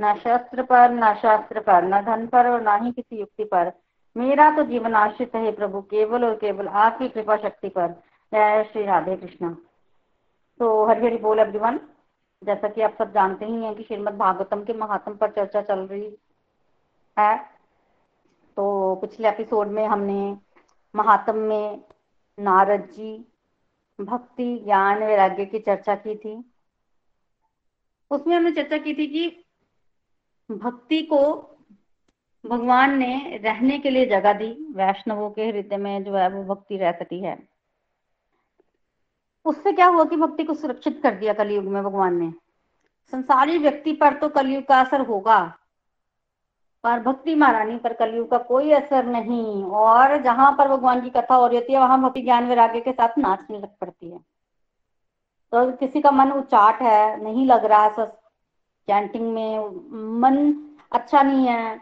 न शस्त्र पर, न शास्त्र पर, न धन पर और न ही किसी युक्ति पर। मेरा तो जीवन आश्रित है प्रभु, केवल और केवल आपकी कृपा शक्ति पर। जय श्री राधे कृष्ण। तो हरि हरि बोल एवरीवन जैसा कि आप सब जानते ही हैं कि श्रीमद भागवतम के महात्म पर चर्चा चल रही है। तो पिछले एपिसोड में हमने महात्म में नारद जी, भक्ति, ज्ञान, वैराग्य की चर्चा की थी। उसमें हमने चर्चा की थी कि भक्ति को भगवान ने रहने के लिए जगह दी, वैष्णवों के हृदय में जो है वो भक्ति रह सकती है। उससे क्या हुआ कि भक्ति को सुरक्षित कर दिया कलयुग में भगवान ने। संसारी व्यक्ति पर तो कलयुग का असर होगा, पर भक्ति महारानी पर कलयुग का कोई असर नहीं, और जहाँ पर भगवान की कथा हो रही है, वहाँ भक्ति ज्ञान वैराग्य के साथ नाचने लग पड़ती है। तो किसी का मन उचाट है, नहीं लग रहा है चैंटिंग में मन अच्छा नहीं है।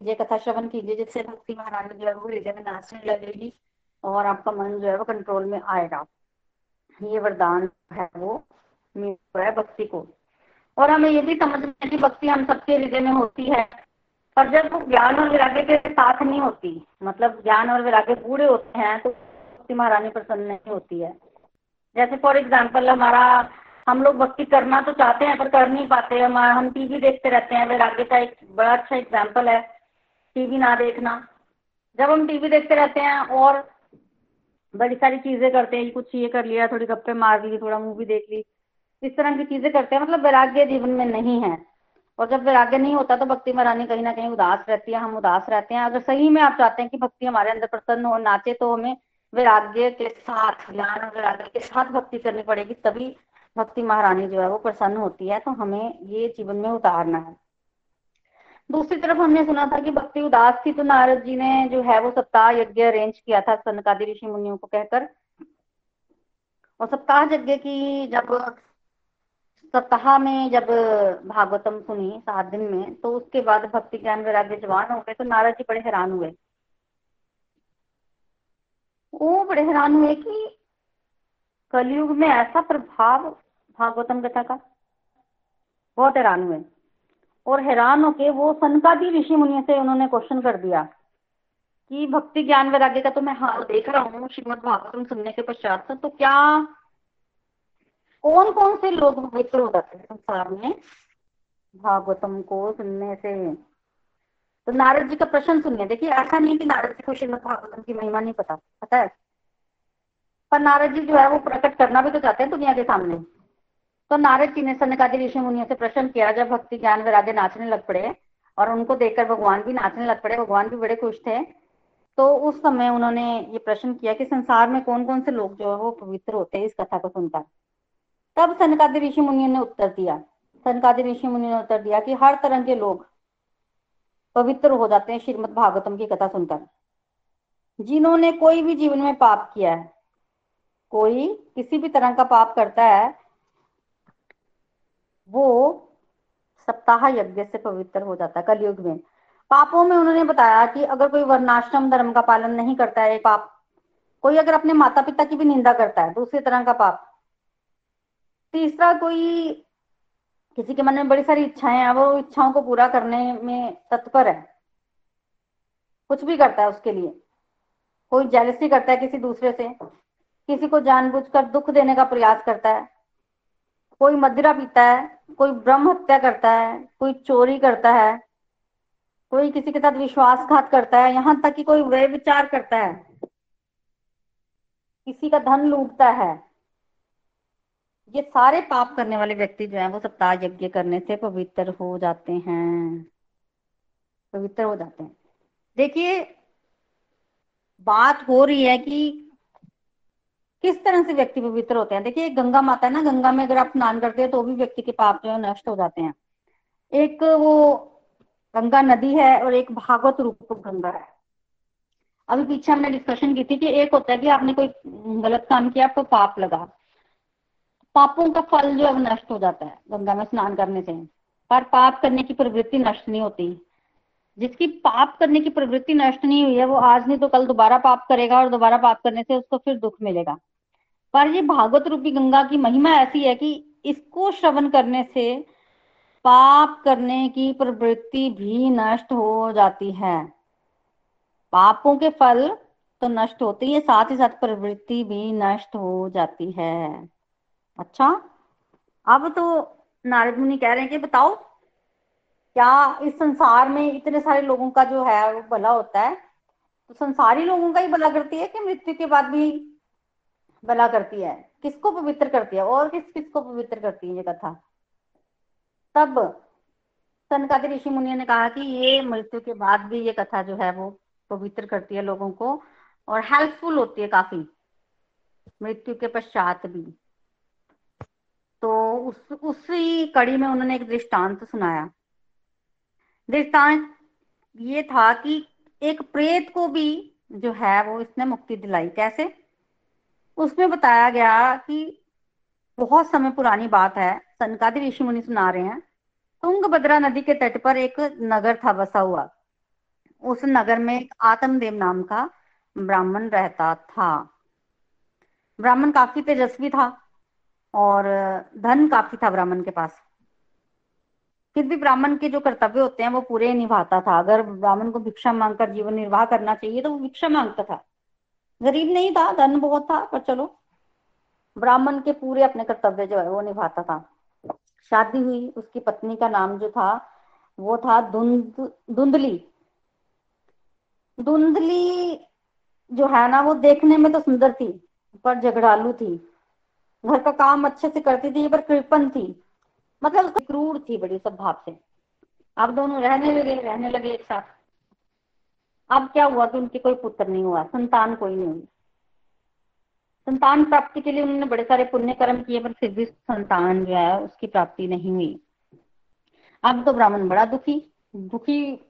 ये कथा श्रवण कीजिए, जिससे भक्ति महारानी जो है वो हृदय में नाचने लगेगी और आपका मन जो है वो कंट्रोल में आएगा। ये वरदान है वो है भक्ति को। और हमें ये भी समझना है कि भक्ति हम सबके हृदय में होती है, पर जब वो ज्ञान और वैराग्य के साथ नहीं होती मतलब ज्ञान और वैराग्य बूढ़े होते हैं तो भक्ति महारानी प्रसन्न नहीं होती है। जैसे फॉर एग्ज़ाम्पल हमारा हम लोग भक्ति करना तो चाहते हैं, पर कर नहीं पाते। हम हम टीवी देखते रहते हैं। वैराग्य का एक बड़ा अच्छा एग्ज़ाम्पल है टीवी ना देखना। जब हम टीवी देखते रहते हैं और बड़ी सारी चीज़ें करते हैं कुछ ये कर लिया, थोड़ी गप्पे मार ली, थोड़ा मूवी देख ली, इस तरह की चीज़ें करते हैं। मतलब वैराग्य जीवन में नहीं है। और जब वैराग्य नहीं होता तो भक्ति महारानी कहीं ना कहीं उदास रहती है, हम उदास रहते हैं। अगर सही में आप चाहते हैं कि भक्ति हमारे अंदर प्रसन्न हो, नाचे तो हमें वैराग्य के साथ, ज्ञान और वैराग्य के साथ भक्ति करनी पड़ेगी, तभी भक्ति महारानी जो है वो प्रसन्न होती है तो हमें ये जीवन में उतारना है। दूसरी तरफ़ हमने सुना था कि भक्ति उदास थी तो नारद जी ने जो है वो सप्ताह यज्ञ अरेंज किया था सनकादि ऋषि मुनियों को कहकर। और सप्ताह यज्ञ की जब, सप्ताह में जब भागवतम सुनी सात दिन में तो उसके बाद भक्ति ज्ञान वैराग्य जवान हो गए तो नारद जी बड़े हैरान हुए। वो बड़े हैरान हुए कि कलयुग में ऐसा प्रभाव भागवतम कथा का? बहुत हैरान हुए। और हैरान होके वो सनकादि ऋषि मुनि से उन्होंने क्वेश्चन कर दिया कि भक्ति ज्ञान वैराग्य का तो मैं हाल देख रहा हूँ, श्रीमद भागवतम सुनने के पश्चात तो क्या कौन कौन से लोग पवित्र हो जाते हैं संसार में भागवतम को सुनने से? तो नारद जी का प्रश्न सुनिए। देखिए, ऐसा नहीं कि नारद जी को श्रीमद भागवतम की महिमा नहीं पता पता है? पर नारद जी जो है वो प्रकट करना भी तो चाहते हैं दुनिया के सामने। तो नारद जी ने सनकादि ऋषि मुनियों से प्रश्न किया, जब भक्ति ज्ञान वैराग्य नाचने लग पड़े और उनको देखकर भगवान भी नाचने लग पड़े, भगवान भी बड़े खुश थे तो उस समय उन्होंने ये प्रश्न किया कि संसार में कौन कौन से लोग जो है वो पवित्र होते हैं इस कथा को सुनकर। तब सनकादि ऋषि मुनियों ने उत्तर दिया। सनकादि ऋषि मुनि ने उत्तर दिया कि हर तरह के लोग पवित्र हो जाते हैं श्रीमद भागवतम की कथा सुनकर। जिन्होंने कोई भी जीवन में पाप किया है, कोई किसी भी तरह का पाप करता है वो सप्ताह यज्ञ से पवित्र हो जाता है, कलयुग में। पापों में उन्होंने बताया कि अगर कोई वर्णाश्रम धर्म का पालन नहीं करता है पाप, कोई अगर अपने माता पिता की भी निंदा करता है, दूसरी तरह का पाप। तीसरा, कोई किसी के मन में बड़ी सारी इच्छाएँ हैं, वो इच्छाओं को पूरा करने में तत्पर है। कुछ भी करता है उसके लिए। कोई जेलसी करता है किसी दूसरे से, किसी को जानबूझकर दुख देने का प्रयास करता है। कोई मदिरा पीता है, कोई ब्रह्म हत्या करता है, कोई चोरी करता है, कोई किसी के साथ विश्वासघात करता है, यहाँ तक कि कोई वे विचार करता है, किसी का धन लूटता है। ये सारे पाप करने वाले व्यक्ति जो है, वो सप्ताह यज्ञ करने से पवित्र हो जाते हैं। पवित्र हो जाते हैं। देखिए, बात हो रही है कि किस तरह से व्यक्ति पवित्र होते हैं? देखिए गंगा माता है ना, गंगा में अगर आप स्नान करते हैं तो भी व्यक्ति के पाप जो है नष्ट हो जाते हैं। एक वो गंगा नदी है और एक भागवत रूप गंगा है। अभी पीछे हमने डिस्कशन की थी कि एक होता है कि आपने कोई गलत काम किया, आपको पाप लगा। पापों का फल जो है नष्ट हो जाता है गंगा में स्नान करने से। पर पाप करने की प्रवृत्ति नष्ट नहीं होती। जिसकी पाप करने की प्रवृत्ति नष्ट नहीं हुई है, वो आज नहीं तो कल दोबारा पाप करेगा और दोबारा पाप करने से उसको फिर दुख मिलेगा। पर ये भागवत रूपी गंगा की महिमा ऐसी है कि इसको श्रवण करने से पाप करने की प्रवृत्ति भी नष्ट हो जाती है। पापों के फल तो नष्ट होते ही साथ ही साथ प्रवृत्ति भी नष्ट हो जाती है। अच्छा अब तो नारद मुनि कह रहे हैं कि बताओ, क्या इस संसार में इतने सारे लोगों का जो है वो भला होता है? तो संसारी लोगों का ही भला करती है कि मृत्यु के बाद भी भला करती है। किसको पवित्र करती है? और किस किस को पवित्र करती है ये कथा? तब सनकादि ऋषि मुनि ने कहा कि ये मृत्यु के बाद भी ये कथा जो है वो पवित्र करती है लोगों को और हेल्पफुल होती है काफ़ी, मृत्यु के पश्चात भी। तो उस, उसी कड़ी में उन्होंने एक दृष्टांत सुनाया। दृष्टांत ये था कि एक प्रेत को भी जो है वो इसने मुक्ति दिलाई। कैसे? उसमें बताया गया कि बहुत समय पुरानी बात है सनकादि ऋषि मुनि सुना रहे हैं। तुंगभद्रा नदी के तट पर एक नगर था, बसा हुआ। उस नगर में एक आत्मदेव नाम का ब्राह्मण रहता था। ब्राह्मण काफ़ी तेजस्वी था और धन काफ़ी था ब्राह्मण के पास। फिर भी ब्राह्मण के जो कर्तव्य होते हैं, वो पूरे निभाता था। अगर ब्राह्मण को भिक्षा मांगकर जीवन निर्वाह करना चाहिए तो वो भिक्षा माँगता था। गरीब नहीं था, धन बहुत था, पर चलो, ब्राह्मण के पूरे अपने कर्तव्य जो है वो निभाता था। शादी हुई, उसकी पत्नी का नाम जो था, वो था धुंध धुंधली धुंधली जो है ना, वो देखने में तो सुंदर थी, पर झगड़ालू थी। घर का काम अच्छे से करती थी, पर कृपन थी। मतलब क्रूर थी बड़ी स्वभाव से। आप दोनों रहने लगे रहने लगे एक साथ। अब क्या हुआ कि उनके कोई पुत्र नहीं हुआ, संतान कोई नहीं हुई। संतान प्राप्ति के लिए उन्होंने बड़े सारे पुण्य कर्म किए, पर फिर भी संतान जो है, उसकी प्राप्ति नहीं हुई। अब तो ब्राह्मण बड़ा दुखी दुखी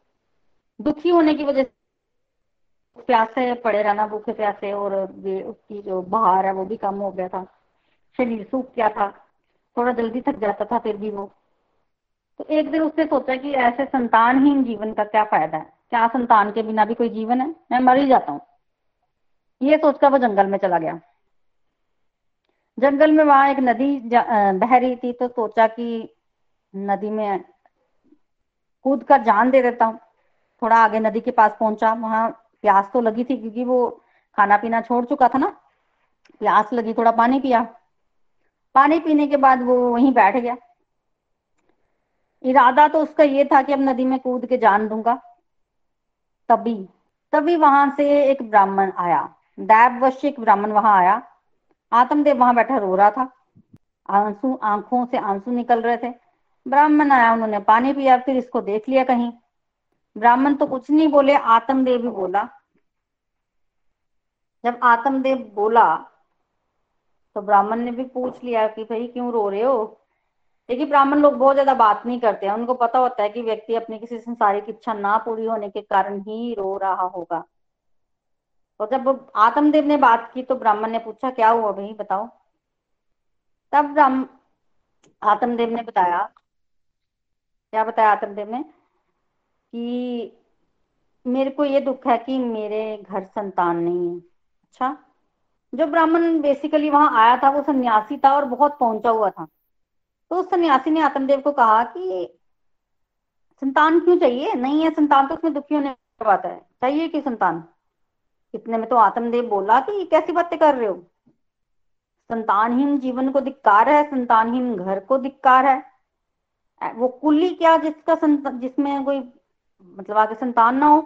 दुखी होने की वजह से प्यासे पड़े रहना, भूखे प्यासे, और उसकी जो बहार है, वो भी कम हो गया था। शरीर सूख गया था, थोड़ा जल्दी थक जाता था, फिर भी वो। तो एक दिन उसने सोचा कि ऐसे संतानहीन जीवन का क्या फ़ायदा है? क्या संतान के बिना भी कोई जीवन है, मैं मर ही जाता हूँ। ये सोचकर वो जंगल में चला गया। जंगल में वहाँ एक नदी बह रही थी तो सोचा कि नदी में कूद कर जान दे देता हूँ। थोड़ा आगे नदी के पास पहुँचा। वहाँ प्यास तो लगी थी, क्योंकि वो खाना पीना छोड़ चुका था ना। प्यास लगी, थोड़ा पानी पिया। पानी पीने के बाद वो वहीं बैठ गया। इरादा तो उसका ये था कि अब नदी में कूद के जान दूँगा। तभी तभी वहाँ से एक ब्राह्मण आया। दैववश एक ब्राह्मण वहाँ आया। आत्मदेव वहाँ बैठा रो रहा था। आँसू, आँखों से आँसू निकल रहे थे। ब्राह्मण आया, उन्होंने पानी पिया, फिर इसको देख लिया कहीं। ब्राह्मण तो कुछ नहीं बोले, आत्मदेव भी बोला। जब आत्मदेव बोला तो ब्राह्मण ने भी पूछ लिया कि भाई क्यों रो रहे हो? देखिए, ब्राह्मण लोग बहुत ज़्यादा बात नहीं करते हैं। उनको पता होता है कि व्यक्ति अपनी किसी संसारिक इच्छा ना पूरी होने के कारण ही रो रहा होगा। तो जब आत्मदेव ने बात की तो ब्राह्मण ने पूछा, क्या हुआ भाई, बताओ? तब ब्राह्म, आत्मदेव ने बताया, क्या बताया आत्मदेव ने? कि मेरे को ये दुख है कि मेरे घर संतान नहीं है। अच्छा जो ब्राह्मण बेसिकली वहाँ आया था, वो सन्यासी था और बहुत पहुँचा हुआ था। तो उस सन्यासी ने आत्मदेव को कहा कि संतान क्यों चाहिए? नहीं है संतान तो उसमें दुखी होने बात है। चाहिए कि संतान? इतने में तो आत्मदेव बोला कि कैसी बातें कर रहे हो? संतानहीन जीवन को धिक्कार है, संतानहीन घर को धिक्कार है। वो कुली क्या जिसका जिसमें कोई मतलब आगे संतान ना हो?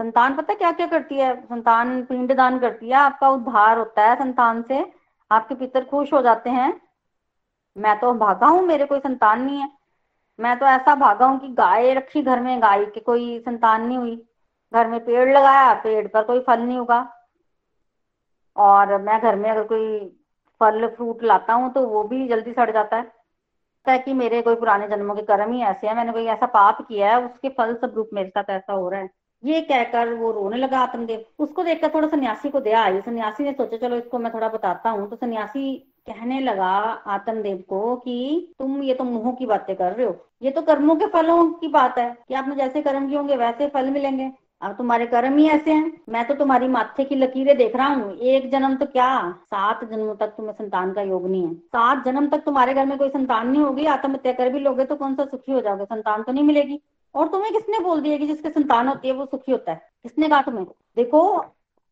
संतान पता क्या क्या करती है? संतान पिंड दान करती है, आपका उद्धार होता है संतान से, आपके पितर खुश हो जाते हैं। मैं तो भागा हूँ मेरे कोई संतान नहीं है। मैं तो ऐसा भागा हूँ कि गाय रखी घर में, गाय की कोई संतान नहीं हुई। घर में पेड़ लगाया, पेड़ पर कोई फल नहीं होगा और मैं घर में अगर कोई फल, फ्रूट लाता हूँ तो वो भी जल्दी सड़ जाता है। है कि मेरे कोई पुराने जन्मों के कर्म ही ऐसे हैं, मैंने कोई ऐसा पाप किया है, उसके फल सब रूप मेरे साथ ऐसा हो रहा है। ये कहकर वो रोने लगा आत्मदेव। उसको देखकर थोड़ा सन्यासी को दया आई। सन्यासी ने सोचा, चलो इसको मैं थोड़ा बताता हूँ। तो सन्यासी कहने लगा आत्मदेव को कि तुम ये तो मुँह की बातें कर रहे हो। ये तो कर्मों के फलों की बात है। कि आपने जैसे कर्म किए होंगे, वैसे फल मिलेंगे। अब तुम्हारे कर्म ही ऐसे हैं। मैं तो तुम्हारी माथे की लकीरें देख रहा हूँ। एक जन्म तो क्या? सात जन्मों तक तुम्हें संतान का योग नहीं है। सात जन्म तक तुम्हारे घर में कोई संतान नहीं होगी। आत्महत्या कर भी लोगे तो कौन सा सुखी हो जाओगे? संतान तो नहीं मिलेगी। और तुम्हें किसने बोल दिया कि जिसके संतान होती है वो सुखी होता है? किसने कहा तुम्हें? देखो,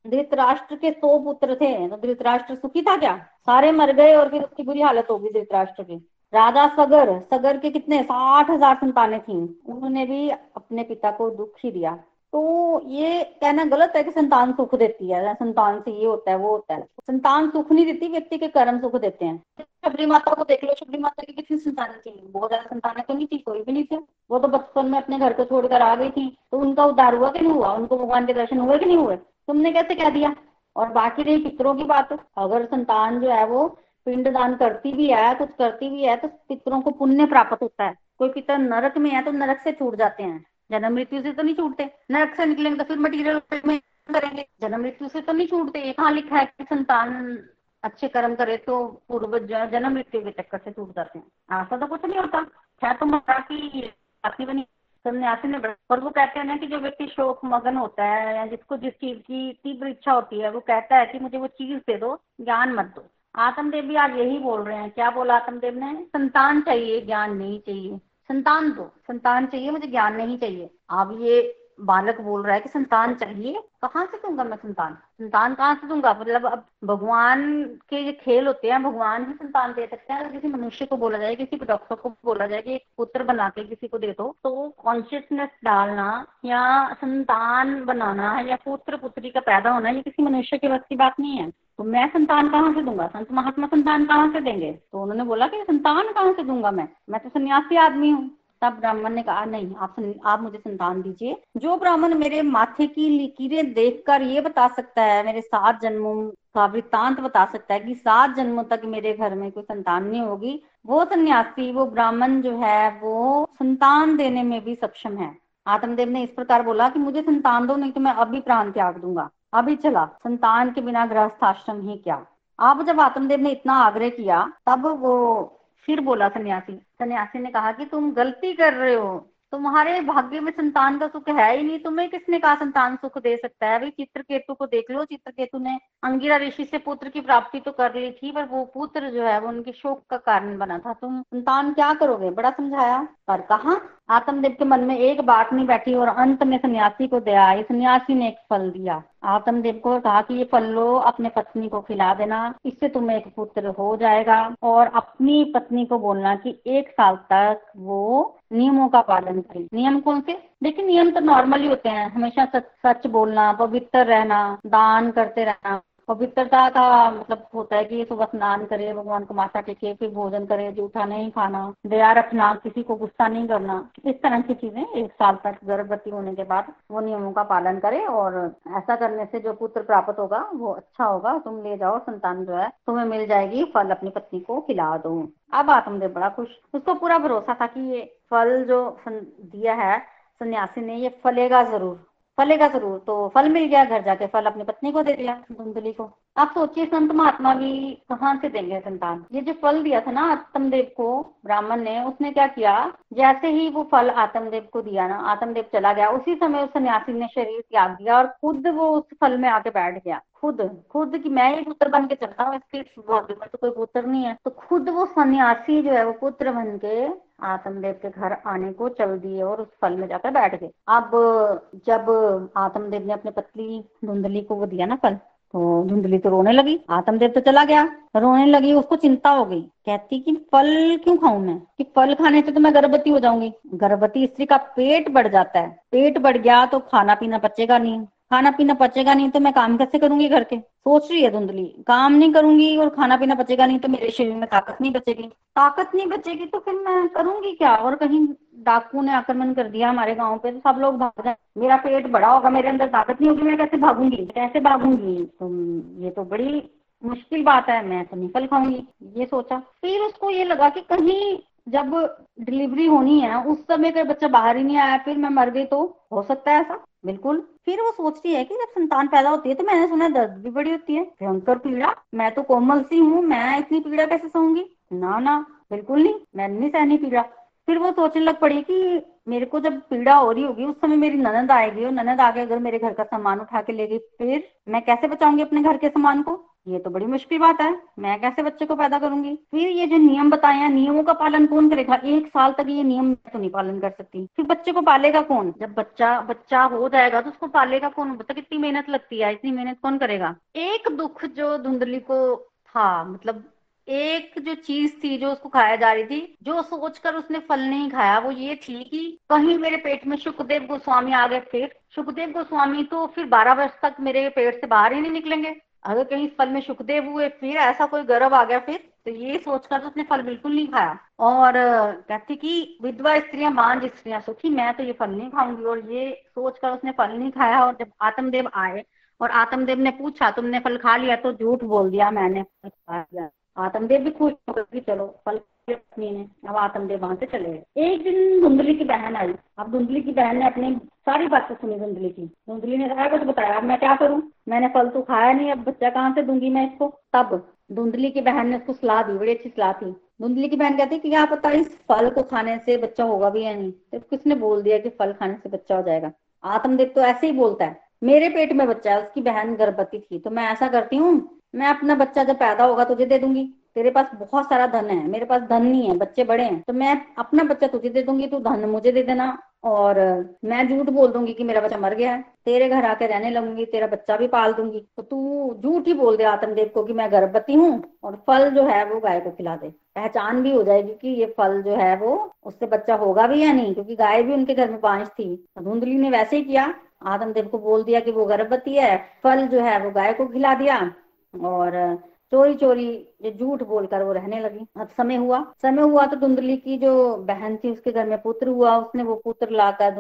धृतराष्ट्र के सौ पुत्र थे तो धृतराष्ट्र सुखी था क्या? सारे मर गए और फिर उसकी बुरी हालत होगी धृतराष्ट्र की। राजा सगर सगर के कितने, साठ हज़ार संतानें थी। उन्होंने भी अपने पिता को दुख ही दिया। तो ये कहना गलत है कि संतान सुख देती है। संतान से ये होता है, वो होता है। संतान सुख नहीं देती, व्यक्ति के कर्म सुख देते हैं। शबरी माता को देख लो, शबरी माता की कितनी संतान थी। बहुत ज़्यादा संतान तो नहीं थी, कोई भी नहीं थे। वो तो बचपन में अपने घर को छोड़कर आ गई थी। तो उनका उद्धार हुआ कि नहीं हुआ? उनको भगवान के दर्शन हुए कि नहीं हुए? तुमने कैसे कह दिया? और बाकी रही पितरों की बात। अगर संतान जो है वो पिंड दान करती भी है, कुछ करती भी है तो पितरों को पुण्य प्राप्त होता है। कोई पितर नरक में है तो नरक से छूट जाते हैं। जन्म मृत्यु से तो नहीं छूटते। नरक से निकलेंगे तो फिर मटीरियल में करेंगे। जन्म मृत्यु से तो नहीं छूटते। कहाँ लिखा है कि संतान अच्छे कर्म करे तो पूर्व जन्म मृत्यु के चक्कर से छूट जाते हैं। ऐसा तो कुछ नहीं होता। है तो माता की बनी सन्यासी ने और वो कहते हैं ना कि जो व्यक्ति शोक मगन होता है या जिसको जिस चीज़ की तीव्र इच्छा होती है, वो कहता है कि मुझे वो चीज़ दे दो, ज्ञान मत दो। आत्मदेव भी आज यही बोल रहे हैं। क्या बोला आत्मदेव ने? संतान चाहिए, ज्ञान नहीं चाहिए। संतान दो। संतान चाहिए, मुझे ज्ञान नहीं चाहिए। अब ये बालक बोल रहा है कि संतान चाहिए। कहाँ से दूँगा मैं संतान? संतान कहाँ से दूँगा? मतलब अब भगवान के जो खेल होते हैं, भगवान ही संतान दे सकते हैं। अगर किसी मनुष्य को बोला जाए, किसी डॉक्टर को बोला जाए कि एक पुत्र बना के किसी को दे दो तो कॉन्शियसनेस डालना या संतान बनाना या पुत्र पुत्री का पैदा होना, ये किसी मनुष्य के बस की बात नहीं है। तो मैं संतान कहाँ से दूँगा? संत महात्मा संतान कहाँ से देंगे? तो उन्होंने बोला कि संतान कहाँ से दूँगा मैं? मैं तो सन्यासी आदमी हूँ। तब ब्राह्मण ने कहा, नहीं, आप आप मुझे संतान दीजिए। जो ब्राह्मण मेरे माथे की लकीरें देखकर ये बता सकता है, मेरे सात जन्मों का वृत्तांत बता सकता है कि सात जन्मों तक मेरे घर में कोई संतान नहीं होगी। वो सन्यासी, वो ब्राह्मण जो है, वो संतान देने में भी सक्षम है। आत्मदेव ने इस प्रकार बोला कि मुझे संतान दो, नहीं तो मैं अभी प्राण त्याग दूँगा। अभी चला, संतान के बिना गृहस्थ आश्रम ही क्या? अब जब आत्मदेव ने इतना आग्रह किया, तब वो फिर बोला सन्यासी सन्यासी ने कहा कि तुम गलती कर रहे हो। तुम्हारे भाग्य में संतान का सुख है ही नहीं, तुम्हें किसने कहा संतान सुख दे सकता है? भाई चित्रकेतु को देख लो, चित्रकेतु ने अंगिरा ऋषि से पुत्र की प्राप्ति तो कर ली थी, पर वो पुत्र जो है, वो उनके शोक का कारण बना था। तुम संतान क्या करोगे? बड़ा समझाया। पर कहा? आत्मदेव के मन में एक बात नहीं बैठी और अंत में सन्यासी को दया सन्यासी ने एक फल दिया। आत्मदेव को कहा कि ये फल लो, अपने पत्नी को खिला देना। इससे तुम्हें एक पुत्र हो जाएगा। और अपनी पत्नी को बोलना कि एक साल तक वो नियमों का पालन करे। नियम कौन से? देखिए, नियम तो नॉर्मल ही होते हैं। हमेशा सच सच बोलना, पवित्र रहना, दान करते रहना। पवित्रता का मतलब होता है कि सुबह स्नान करे, भगवान को माथा टेके, फिर भोजन करे, जूठा नहीं खाना, दया रखना, किसी को गुस्सा नहीं करना। इस तरह की चीज़ें एक साल तक गर्भवती होने के बाद वो नियमों का पालन करे और ऐसा करने से जो पुत्र प्राप्त होगा, वो अच्छा होगा। तुम ले जाओ, संतान जो है, तुम्हें मिल जाएगी, फल अपनी पत्नी को खिला दो। अब आत्मदेव बड़ा खुश। उसको पूरा भरोसा था कि ये फल जो दिया है, सन्यासी ने, ये फलेगा ज़रूर। फलेगा ज़रूर तो फल मिल गया, घर जाके फल अपनी पत्नी को दे दिया धुंधली को। आप सोचिए, संत महात्मा भी कहाँ से देंगे संतान? ये जो फल दिया था ना आत्मदेव को, ब्राह्मण ने, उसने क्या किया? जैसे ही वो फल आत्मदेव को दिया ना, आत्मदेव चला गया। उसी समय उस सन्यासी ने शरीर त्याग दिया और खुद वो उस फल में आके बैठ गया। खुद खुद की मैं ही पुत्र बन के चलता हूँ, इसके बॉडी में तो कोई पुत्र नहीं है। तो खुद वो सन्यासी जो है वो पुत्र बन के आत्मदेव के घर आने को चल दिए और उस फल में जाकर बैठ गए। अब जब आत्मदेव ने अपने पतली धुंधली को वो दिया ना फल तो धुंधली तो रोने लगी, आत्मदेव तो चला गया। रोने लगी, उसको चिंता हो गई। कहती कि फल क्यों खाऊं मैं? कि फल खाने से तो मैं गर्भवती हो जाऊँगी। गर्भवती स्त्री का पेट बढ़ जाता है। पेट बढ़ गया तो खाना पीना बचेगा नहीं। खाना पीना बचेगा नहीं तो मैं काम कैसे करूँगी घर के? सोच रही है धुंधली। काम नहीं करूँगी और खाना पीना बचेगा नहीं तो मेरे शरीर में ताकत नहीं बचेगी। ताकत नहीं बचेगी तो फिर मैं करूँगी क्या? और कहीं डाकू ने आक्रमण कर दिया हमारे गाँव पे तो सब लोग भाग जाए। मेरा पेट बड़ा होगा, मेरे अंदर ताकत नहीं होगी, मैं कैसे भागूँगी? कैसे भागूँगी? तो ये तो बड़ी मुश्किल बात है, मैं तो निकल खाऊँगी ये सोचा। फिर उसको ये लगा कि कहीं जब डिलीवरी होनी है, उस समय अगर बच्चा बाहर ही नहीं आया, फिर मैं मर गई तो हो सकता है ऐसा? बिल्कुल। फिर वो सोचती है कि जब संतान पैदा होती है तो मैंने सुना दर्द भी बड़ी होती है। भयंकर पीड़ा। मैं तो कोमल सी हूँ। मैं इतनी पीड़ा कैसे सहूँगी? ना ना, बिल्कुल नहीं। मैं नहीं सहनी पीड़ा। फिर वो सोचने लग पड़ी कि मेरे को जब पीड़ा हो रही होगी, उस समय मेरी ननद आएगी और ननद आके अगर मेरे घर का सामान उठा के ले गई, फिर मैं कैसे बचाऊँगी अपने घर के सामान को? ये तो बड़ी मुश्किल बात है। मैं कैसे बच्चे को पैदा करूँगी? फिर ये जो नियम बताए हैं, नियमों का पालन कौन करेगा? एक साल तक ये नियम तो नहीं पालन कर सकती। फिर बच्चे को पालेगा कौन? जब बच्चा बच्चा हो जाएगा तो उसको पालेगा कौन? बता कितनी मेहनत लगती है, इतनी मेहनत कौन करेगा? एक दुख जो धुंधली को था मतलब एक जो चीज़ थी जो उसको खाया जा रही थी, जो सोचकर उसने फल नहीं खाया, वो ये थी कि कहीं मेरे पेट में सुखदेव गोस्वामी आ गए। फिर सुखदेव गोस्वामी तो फिर बारह वर्ष तक मेरे पेट से बाहर ही नहीं निकलेंगे। अगर कहीं फल में सुखदेव हुए, फिर ऐसा कोई गर्व आ गया फिर? तो ये सोचकर तो उसने फल बिल्कुल नहीं खाया। और कहती कि विधवा स्त्रियाँ मान स्त्रियाँ, सुखी, मैं तो ये फल नहीं खाऊँगी। और ये सोचकर उसने फल नहीं खाया। और जब आत्मदेव आए, और आत्मदेव ने पूछा, तुमने फल खा लिया? तो झूठ बोल दिया मैंने। फल खा लिया आत्मदेव भी खुश हो गई चलो, फल पत्नी ने, अब आत्मदेव वहाँ से चले गए। एक दिन धुंधली की बहन आई। अब धुंधली की बहन ने अपनी सारी बातें सुनी धुंधली की। धुंधली ने कहा कुछ बताया। अब मैं क्या करूँ? मैंने फल तो खाया नहीं, अब बच्चा कहाँ से दूँगी मैं इसको? तब धुंधली की बहन ने उसको सलाह दी, बड़ी अच्छी सलाह थी। धुंधली की बहन कहती है कि क्या पता इस फल को खाने से बच्चा होगा भी या नहीं? तो किसने बोल दिया कि फल खाने से बच्चा हो जाएगा? आत्मदेव तो ऐसे ही बोलता है, मेरे पेट में बच्चा है, उसकी बहन गर्भवती थी तो मैं ऐसा करती हूँ मैं अपना बच्चा जब पैदा होगा तुझे दे दूँगी। तेरे पास बहुत सारा धन है, मेरे पास धन नहीं है, बच्चे बड़े हैं। तो मैं अपना बच्चा तुझे दे दूँगी, तू धन मुझे दे देना। और मैं झूठ बोल दूँगी कि मेरा बच्चा मर गया है। तेरे घर आके रहने लगूँगी, तेरा बच्चा भी पाल दूँगी। तो तू झूठ ही बोल दे आत्मदेव को कि मैं गर्भवती हूँ और फल जो है वो गाय को खिला दे। पहचान भी हो जाएगी कि ये फल जो है वो उससे बच्चा होगा भी या नहीं, क्योंकि गाय भी उनके घर में पाँच थी। तो धुंधली ने वैसे ही किया। आत्मदेव को बोल दिया कि वो गर्भवती है, फल जो है वो गाय को खिला दिया। और चोरी चोरी ये झूठ बोलकर वो रहने लगी। अब समय हुआ। समय हुआ तो धुंधली की जो बहन थी, उसके घर में पुत्र हुआ, उसने वो पुत्र लाकर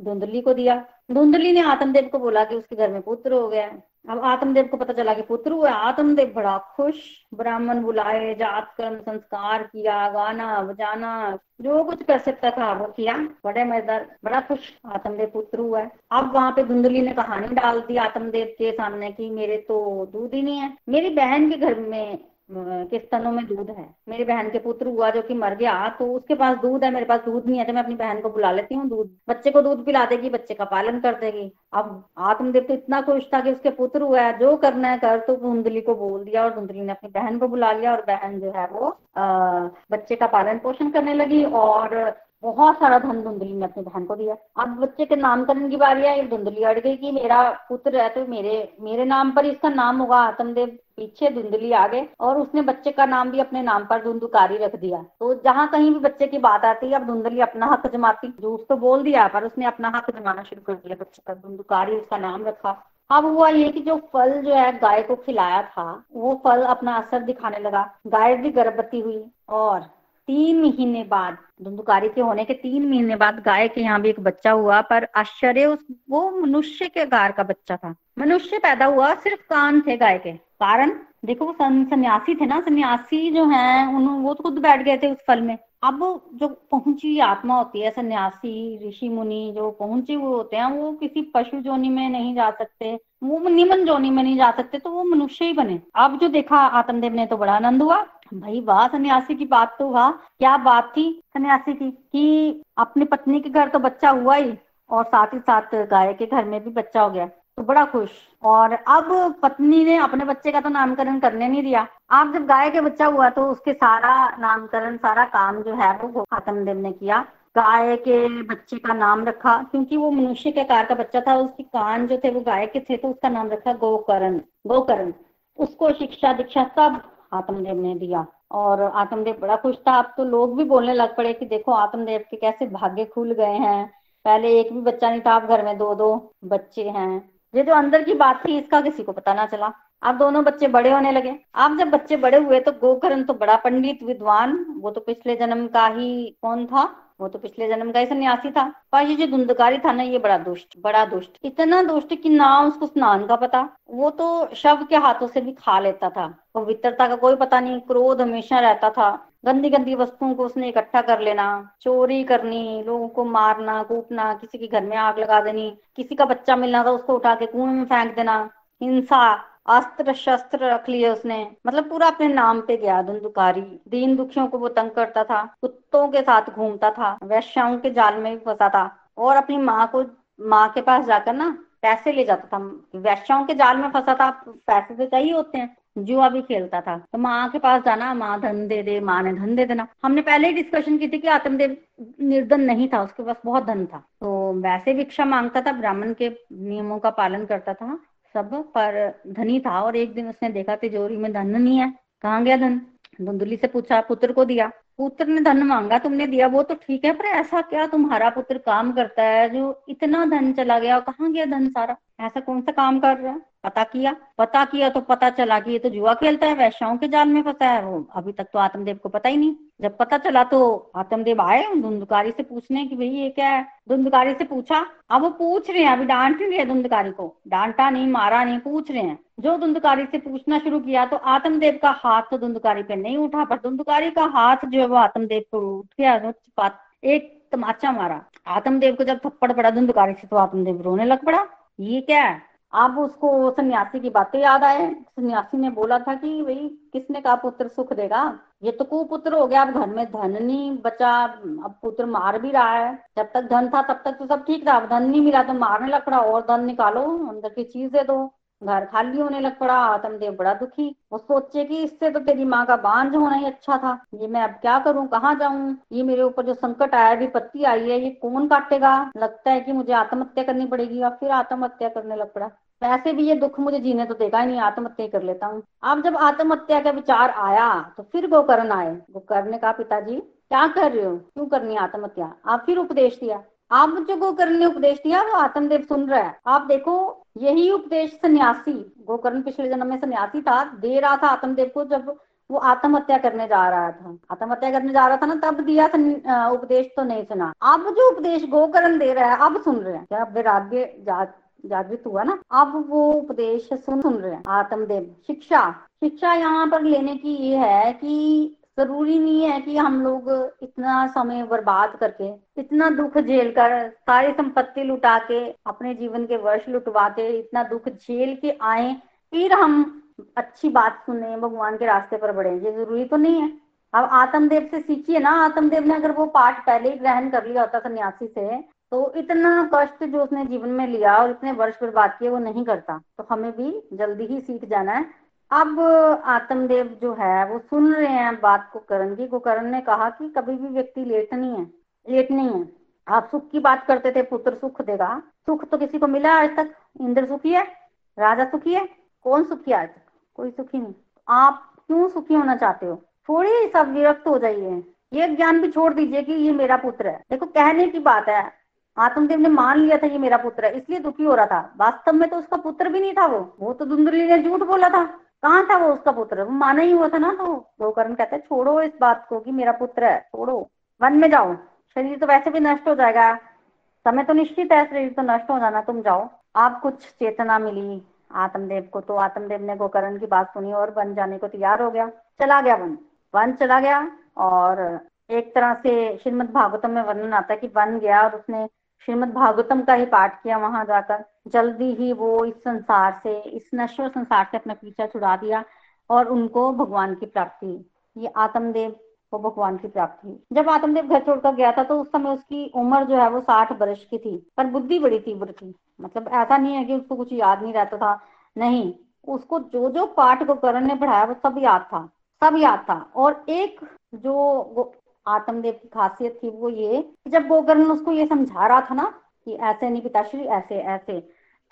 धुंधली को दिया। धुंधली ने आत्मदेव को बोला कि उसके घर में पुत्र हो गया अब आत्मदेव को पता चला कि पुत्र हुआ आत्मदेव बड़ा खुश, ब्राह्मण बुलाए जात कर्म संस्कार किया, गाना बजाना, जो कुछ कर सकता था, वो किया। बड़े मज़ेदार, बड़ा खुश आत्मदेव पुत्र हुआ है। अब वहाँ पे धुंधली ने कहानी डाल दी आत्मदेव के सामने की मेरे तो दूध ही नहीं है। मेरी बहन के घर में के स्तनों में दूध है? मेरी बहन के पुत्र हुआ जो कि मर गया तो उसके पास दूध है मेरे पास दूध नहीं है तो मैं अपनी बहन को बुला लेती हूँ दूध। बच्चे को दूध पिला देगी बच्चे का पालन कर देगी। अब आत्मदेव तो इतना खुश था कि उसके पुत्र हुआ है जो करना है कर तो धुंधली को बोल दिया और धुंधली ने अपनी बहन को बुला लिया और बहन जो है वो आ, बच्चे का पालन पोषण करने लगी और बहुत सारा धन धुंधली ने अपनी बहन को दिया। अब बच्चे के नामकरण की बारी आई, धुंधली अड़ गई कि मेरा पुत्र है तो मेरे मेरे नाम पर इसका नाम होगा। आत्मदेव पीछे धुंधली आ गए और उसने बच्चे का नाम भी अपने नाम पर धुंधुकारी रख दिया। तो जहाँ कहीं भी बच्चे की बात आती है, अब धुंधली अपना हक जमाती। झूठ तो बोल दिया, पर उसने अपना हक जमाना शुरू कर दिया, बच्चे का धुंधुकारी, उसका नाम रखा। अब हुआ ये कि जो फल जो है, गाय को खिलाया था, वो फल अपना असर दिखाने लगा। गाय भी गर्भवती हुई और तीन महीने बाद, धुंधुकारी के होने के तीन महीने बाद गाय के यहाँ भी एक बच्चा हुआ, पर आश्चर्य, उस, वो मनुष्य के गार का बच्चा था। मनुष्य पैदा हुआ सिर्फ़ कान थे गाय के। कारण? देखो, वो सन्यासी थे ना, सन्यासी जो है, उन, वो तो खुद बैठ गए थे उस फल में। अब जो पहुँची हुई आत्मा होती है, सन्यासी, ऋषि, मुनि, जो पहुँचे हुए होते हैं, वो किसी पशु जोनी में नहीं जा सकते, वो निमन जोनी में नहीं जा सकते तो वो मनुष्य ही बने। अब जो देखा आत्मदेव ने तो बड़ा आनंद हुआ। भाई वाह, सन्यासी की बात तो वाह। क्या बात थी सन्यासी की? कि अपनी पत्नी के घर तो बच्चा हुआ ही और साथ ही साथ गाय के घर में भी बच्चा हो गया। तो बड़ा खुश। और अब पत्नी ने अपने बच्चे का तो नामकरण करने नहीं दिया। आप जब गाय के बच्चा हुआ तो उसके सारा नामकरण, सारा काम जो है वो आत्मदेव ने किया। गाय के बच्चे का नाम रखा, क्योंकि वो मनुष्य के कार का बच्चा था। उसके कान जो थे वो गाय के थे तो उसका नाम रखा गोकरण। गोकरण। उसको शिक्षा दीक्षा सब आत्मदेव ने दिया। और आत्मदेव बड़ा खुश था। अब तो लोग भी बोलने लग पड़े कि देखो, आत्मदेव के कैसे भाग्य खुल गए हैं। पहले एक भी बच्चा नहीं था, अब घर में दो दो बच्चे हैं। ये जो अंदर की बात थी, इसका किसी को पता ना चला। अब दोनों बच्चे बड़े होने लगे। अब जब बच्चे बड़े हुए तो गोकर्ण तो बड़ा पंडित, विद्वान, वो तो पिछले जन्म का ही कौन था? वो तो पिछले जन्म का ही सन्यासी था। पर ये जो धुंधकारी था ना, ये बड़ा दुष्ट बड़ा दुष्ट। इतना दुष्ट कि ना उसको स्नान का पता, वो तो शव के हाथों से भी खा लेता था। पवित्रता का कोई पता नहीं, क्रोध हमेशा रहता था। गंदी गंदी वस्तुओं को उसने इकट्ठा कर लेना, चोरी करनी, लोगों को मारना, कूटना, किसी के घर में आग लगा देनी, किसी का बच्चा मिलना था उसको उठा के कुएँ में फेंक देना, हिंसा अस्त्र शस्त्र रख लिए उसने। मतलब पूरा अपने नाम पे गया, धुंधुकारी। दीन दुखियों को वो तंग करता था, कुत्तों के साथ घूमता था, वैश्याओं के जाल में भी फंसा था और अपनी माँ को, माँ के पास जाकर ना पैसे ले जाता था। वैश्याओं के जाल में फंसा था, पैसे तो चाहिए होते हैं, जुआ भी खेलता था। तो माँ के पास जाना, माँ धन दे दे, माँ ने धन दे देना। हमने पहले ही डिस्कशन की थी कि आत्मदेव निर्धन नहीं था, उसके पास बहुत धन था। तो वैसे भिक्षा माँगता था, ब्राह्मण के नियमों का पालन करता था। सब पर धनी था और एक दिन उसने देखा तिजोरी में धन नहीं है। कहाँ गया धन? धुंधली से पूछा, पुत्र को दिया। पुत्र ने धन मांगा, तुमने दिया। वो तो ठीक है, पर ऐसा क्या तुम्हारा पुत्र काम करता है जो इतना धन चला गया? कहाँ गया धन सारा? ऐसा कौन सा काम कर रहा है? पता किया? पता किया तो पता चला कि ये तो जुआ खेलता है, वैश्याओं के जाल में फंसा है वो। अभी तक तो आत्मदेव को पता ही नहीं। जब पता चला तो आत्मदेव आए धुंधकारी से पूछने की भाई ये क्या है? धुंधकारी से पूछा अब वो पूछ रहे हैं, अभी डांट नहीं रहे धुंधकारी को। डांटा नहीं, मारा नहीं, पूछ रहे हैं। जो धुंधकारी से पूछना शुरू किया तो आत्मदेव का हाथ तो धुंधकारी पे नहीं उठा, पर धुंधकारी का हाथ जो है वो आत्मदेव को उठ गया एक तमाचा मारा। आत्मदेव को जब थप्पड़ पड़ा धुंधकारी से तो आत्मदेव रोने लग पड़ा। ये क्या है? अब उसको सन्यासी की बातें याद आए? सन्यासी ने बोला था कि भाई, किसने कहा पुत्र सुख देगा? ये तो कुपुत्र हो गया, अब घर में धन नहीं बचा, अब पुत्र मार भी रहा है। जब तक धन था, तब तक तो सब ठीक था। अब धन नहीं मिला तो मारने लग पड़ा, और धन निकालो, अंदर की चीज़ दो। घर खाली होने लग पड़ा, आत्मदेव बड़ा दुखी। वो सोचे कि इससे तो तेरी माँ का बांझ होना ही अच्छा था। ये मैं अब क्या करूँ, कहाँ जाऊँ? ये मेरे ऊपर जो संकट आया विपत्ति आई है, ये कौन काटेगा? लगता है कि मुझे आत्महत्या करनी पड़ेगी, और फिर आत्महत्या करने लग पड़ा। वैसे भी ये दुख मुझे जीने तो देगा ही नहीं, आत्महत्या कर लेता हूँ। अब जब आत्महत्या का विचार आया तो फिर गोकर्ण आए। गोकर्ण ने कहा, पिताजी, क्या कर रहे हो? क्यों करनी आत्महत्या? आप फिर उपदेश दिया। आप जो गोकर्ण ने उपदेश दिया, वो आत्मदेव सुन रहा है। आप देखो यही उपदेश सन्यासी, गोकर्ण पिछले जन्म में सन्यासी था। दे रहा था आत्मदेव को जब वो आत्महत्या करने जा रहा था। आत्महत्या करने जा रहा था ना, तब दिया था उपदेश तो नहीं सुना। अब जो उपदेश गोकर्ण दे रहा है, अब सुन रहे हैं। क्या वैराग्य जागृत हुआ ना? अब वो उपदेश सुन सुन रहे हैं। आत्मदेव, शिक्षा। शिक्षा यहाँ पर लेने की ये है कि ज़रूरी नहीं है कि हम लोग इतना समय बर्बाद करके, इतना दुख झेल कर सारी संपत्ति लुटा के, अपने जीवन के वर्ष लुटवा के इतना दुख झेल के आए, फिर हम अच्छी बात सुने, भगवान के रास्ते पर बढ़े। ये ज़रूरी तो नहीं है। अब आत्मदेव से सीखिए ना। आत्मदेव ने अगर वो पाठ पहले ही ग्रहण कर लिया होता सन्यासी से तो इतना कष्ट जो उसने जीवन में लिया और इतने वर्ष बर्बाद किए, वो नहीं करता। तो हमें भी जल्दी ही सीख जाना है। अब आत्मदेव जो है, वो सुन रहे हैं बात को करण जी को। करण ने कहा कि कभी भी व्यक्ति लेट नहीं है, लेट नहीं है। आप सुख की बात करते थे, पुत्र सुख देगा। सुख तो किसी को मिला आज तक। इंद्र सुखी है, राजा सुखी है, कौन सुखी आज तक? कोई सुखी नहीं। आप क्यों सुखी होना चाहते हो? थोड़ी सब विरक्त हो जाइए। ये ज्ञान भी छोड़ दीजिए कि ये मेरा पुत्र है। देखो, कहने की बात है, आत्मदेव ने मान लिया था ये मेरा पुत्र है, इसलिए दुखी हो रहा था। वास्तव में तो उसका पुत्र भी नहीं था वो। वो तो धुंधली ने झूठ बोला था। कहाँ था वो उसका पुत्र? वो माना ही हुआ था ना तो गोकर्ण कहते छोड़ो इस बात को कि मेरा पुत्र है, छोड़ो। वन में जाओ। शरीर तो वैसे भी नष्ट हो जाएगा। समय तो निश्चित है, शरीर तो नष्ट हो जाना, तुम जाओ। आप कुछ चेतना मिली आत्मदेव को तो आत्मदेव ने गोकर्ण की बात सुनी और वन जाने को तैयार हो गया। चला गया वन। वन चला गया और एक तरह से श्रीमद भागवतम में वर्णन आता है कि वन गया और उसने श्रीमद भागवतम का ही पाठ किया, वहाँ जाकर जल्दी ही वो इस संसार से, इस नश्वर संसार से अपना पीछा छुड़ा दिया और उनको भगवान की प्राप्ति, ये आत्मदेव को भगवान की प्राप्ति। जब आत्मदेव घर छोड़कर गया था तो उस समय उसकी उम्र जो है वो साठ वर्ष की थी, पर बुद्धि बड़ी तीव्र थी। मतलब ऐसा नहीं है कि उसको कुछ याद नहीं रहता था, नहीं, उसको जो जो पाठ गोकर्ण ने पढ़ाया, वो सब याद था, सब याद था। और एक जो आत्मदेव की खासियत थी वो ये जब गोकर्ण उसको ये समझा रहा था ना कि ऐसे नहीं पिताश्री, ऐसे ऐसे,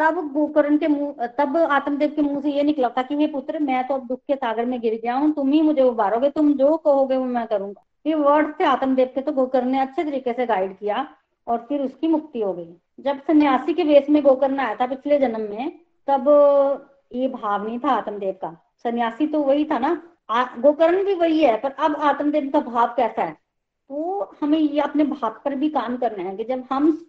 तब गोकर्ण के मुँह, तब आत्मदेव के मुँह से ये निकला था कि, हे पुत्र, मैं तो अब दुख के सागर में गिर गया हूँ, तुम ही मुझे उबारोगे, तुम जो कहोगे वो मैं करूँगा। ये वर्ड थे आत्मदेव के तो गोकर्ण ने अच्छे तरीके से गाइड किया और फिर उसकी मुक्ति हो गई। जब सन्यासी के वेश में गोकर्ण आया था पिछले जन्म में, तब ये भाव नहीं था आत्मदेव का। सन्यासी तो वही था ना गोकर्ण भी वही है, पर अब आत्मदेव का भाव कैसा है? तो हमें ये अपने भाव पर भी काम करना है कि जब हम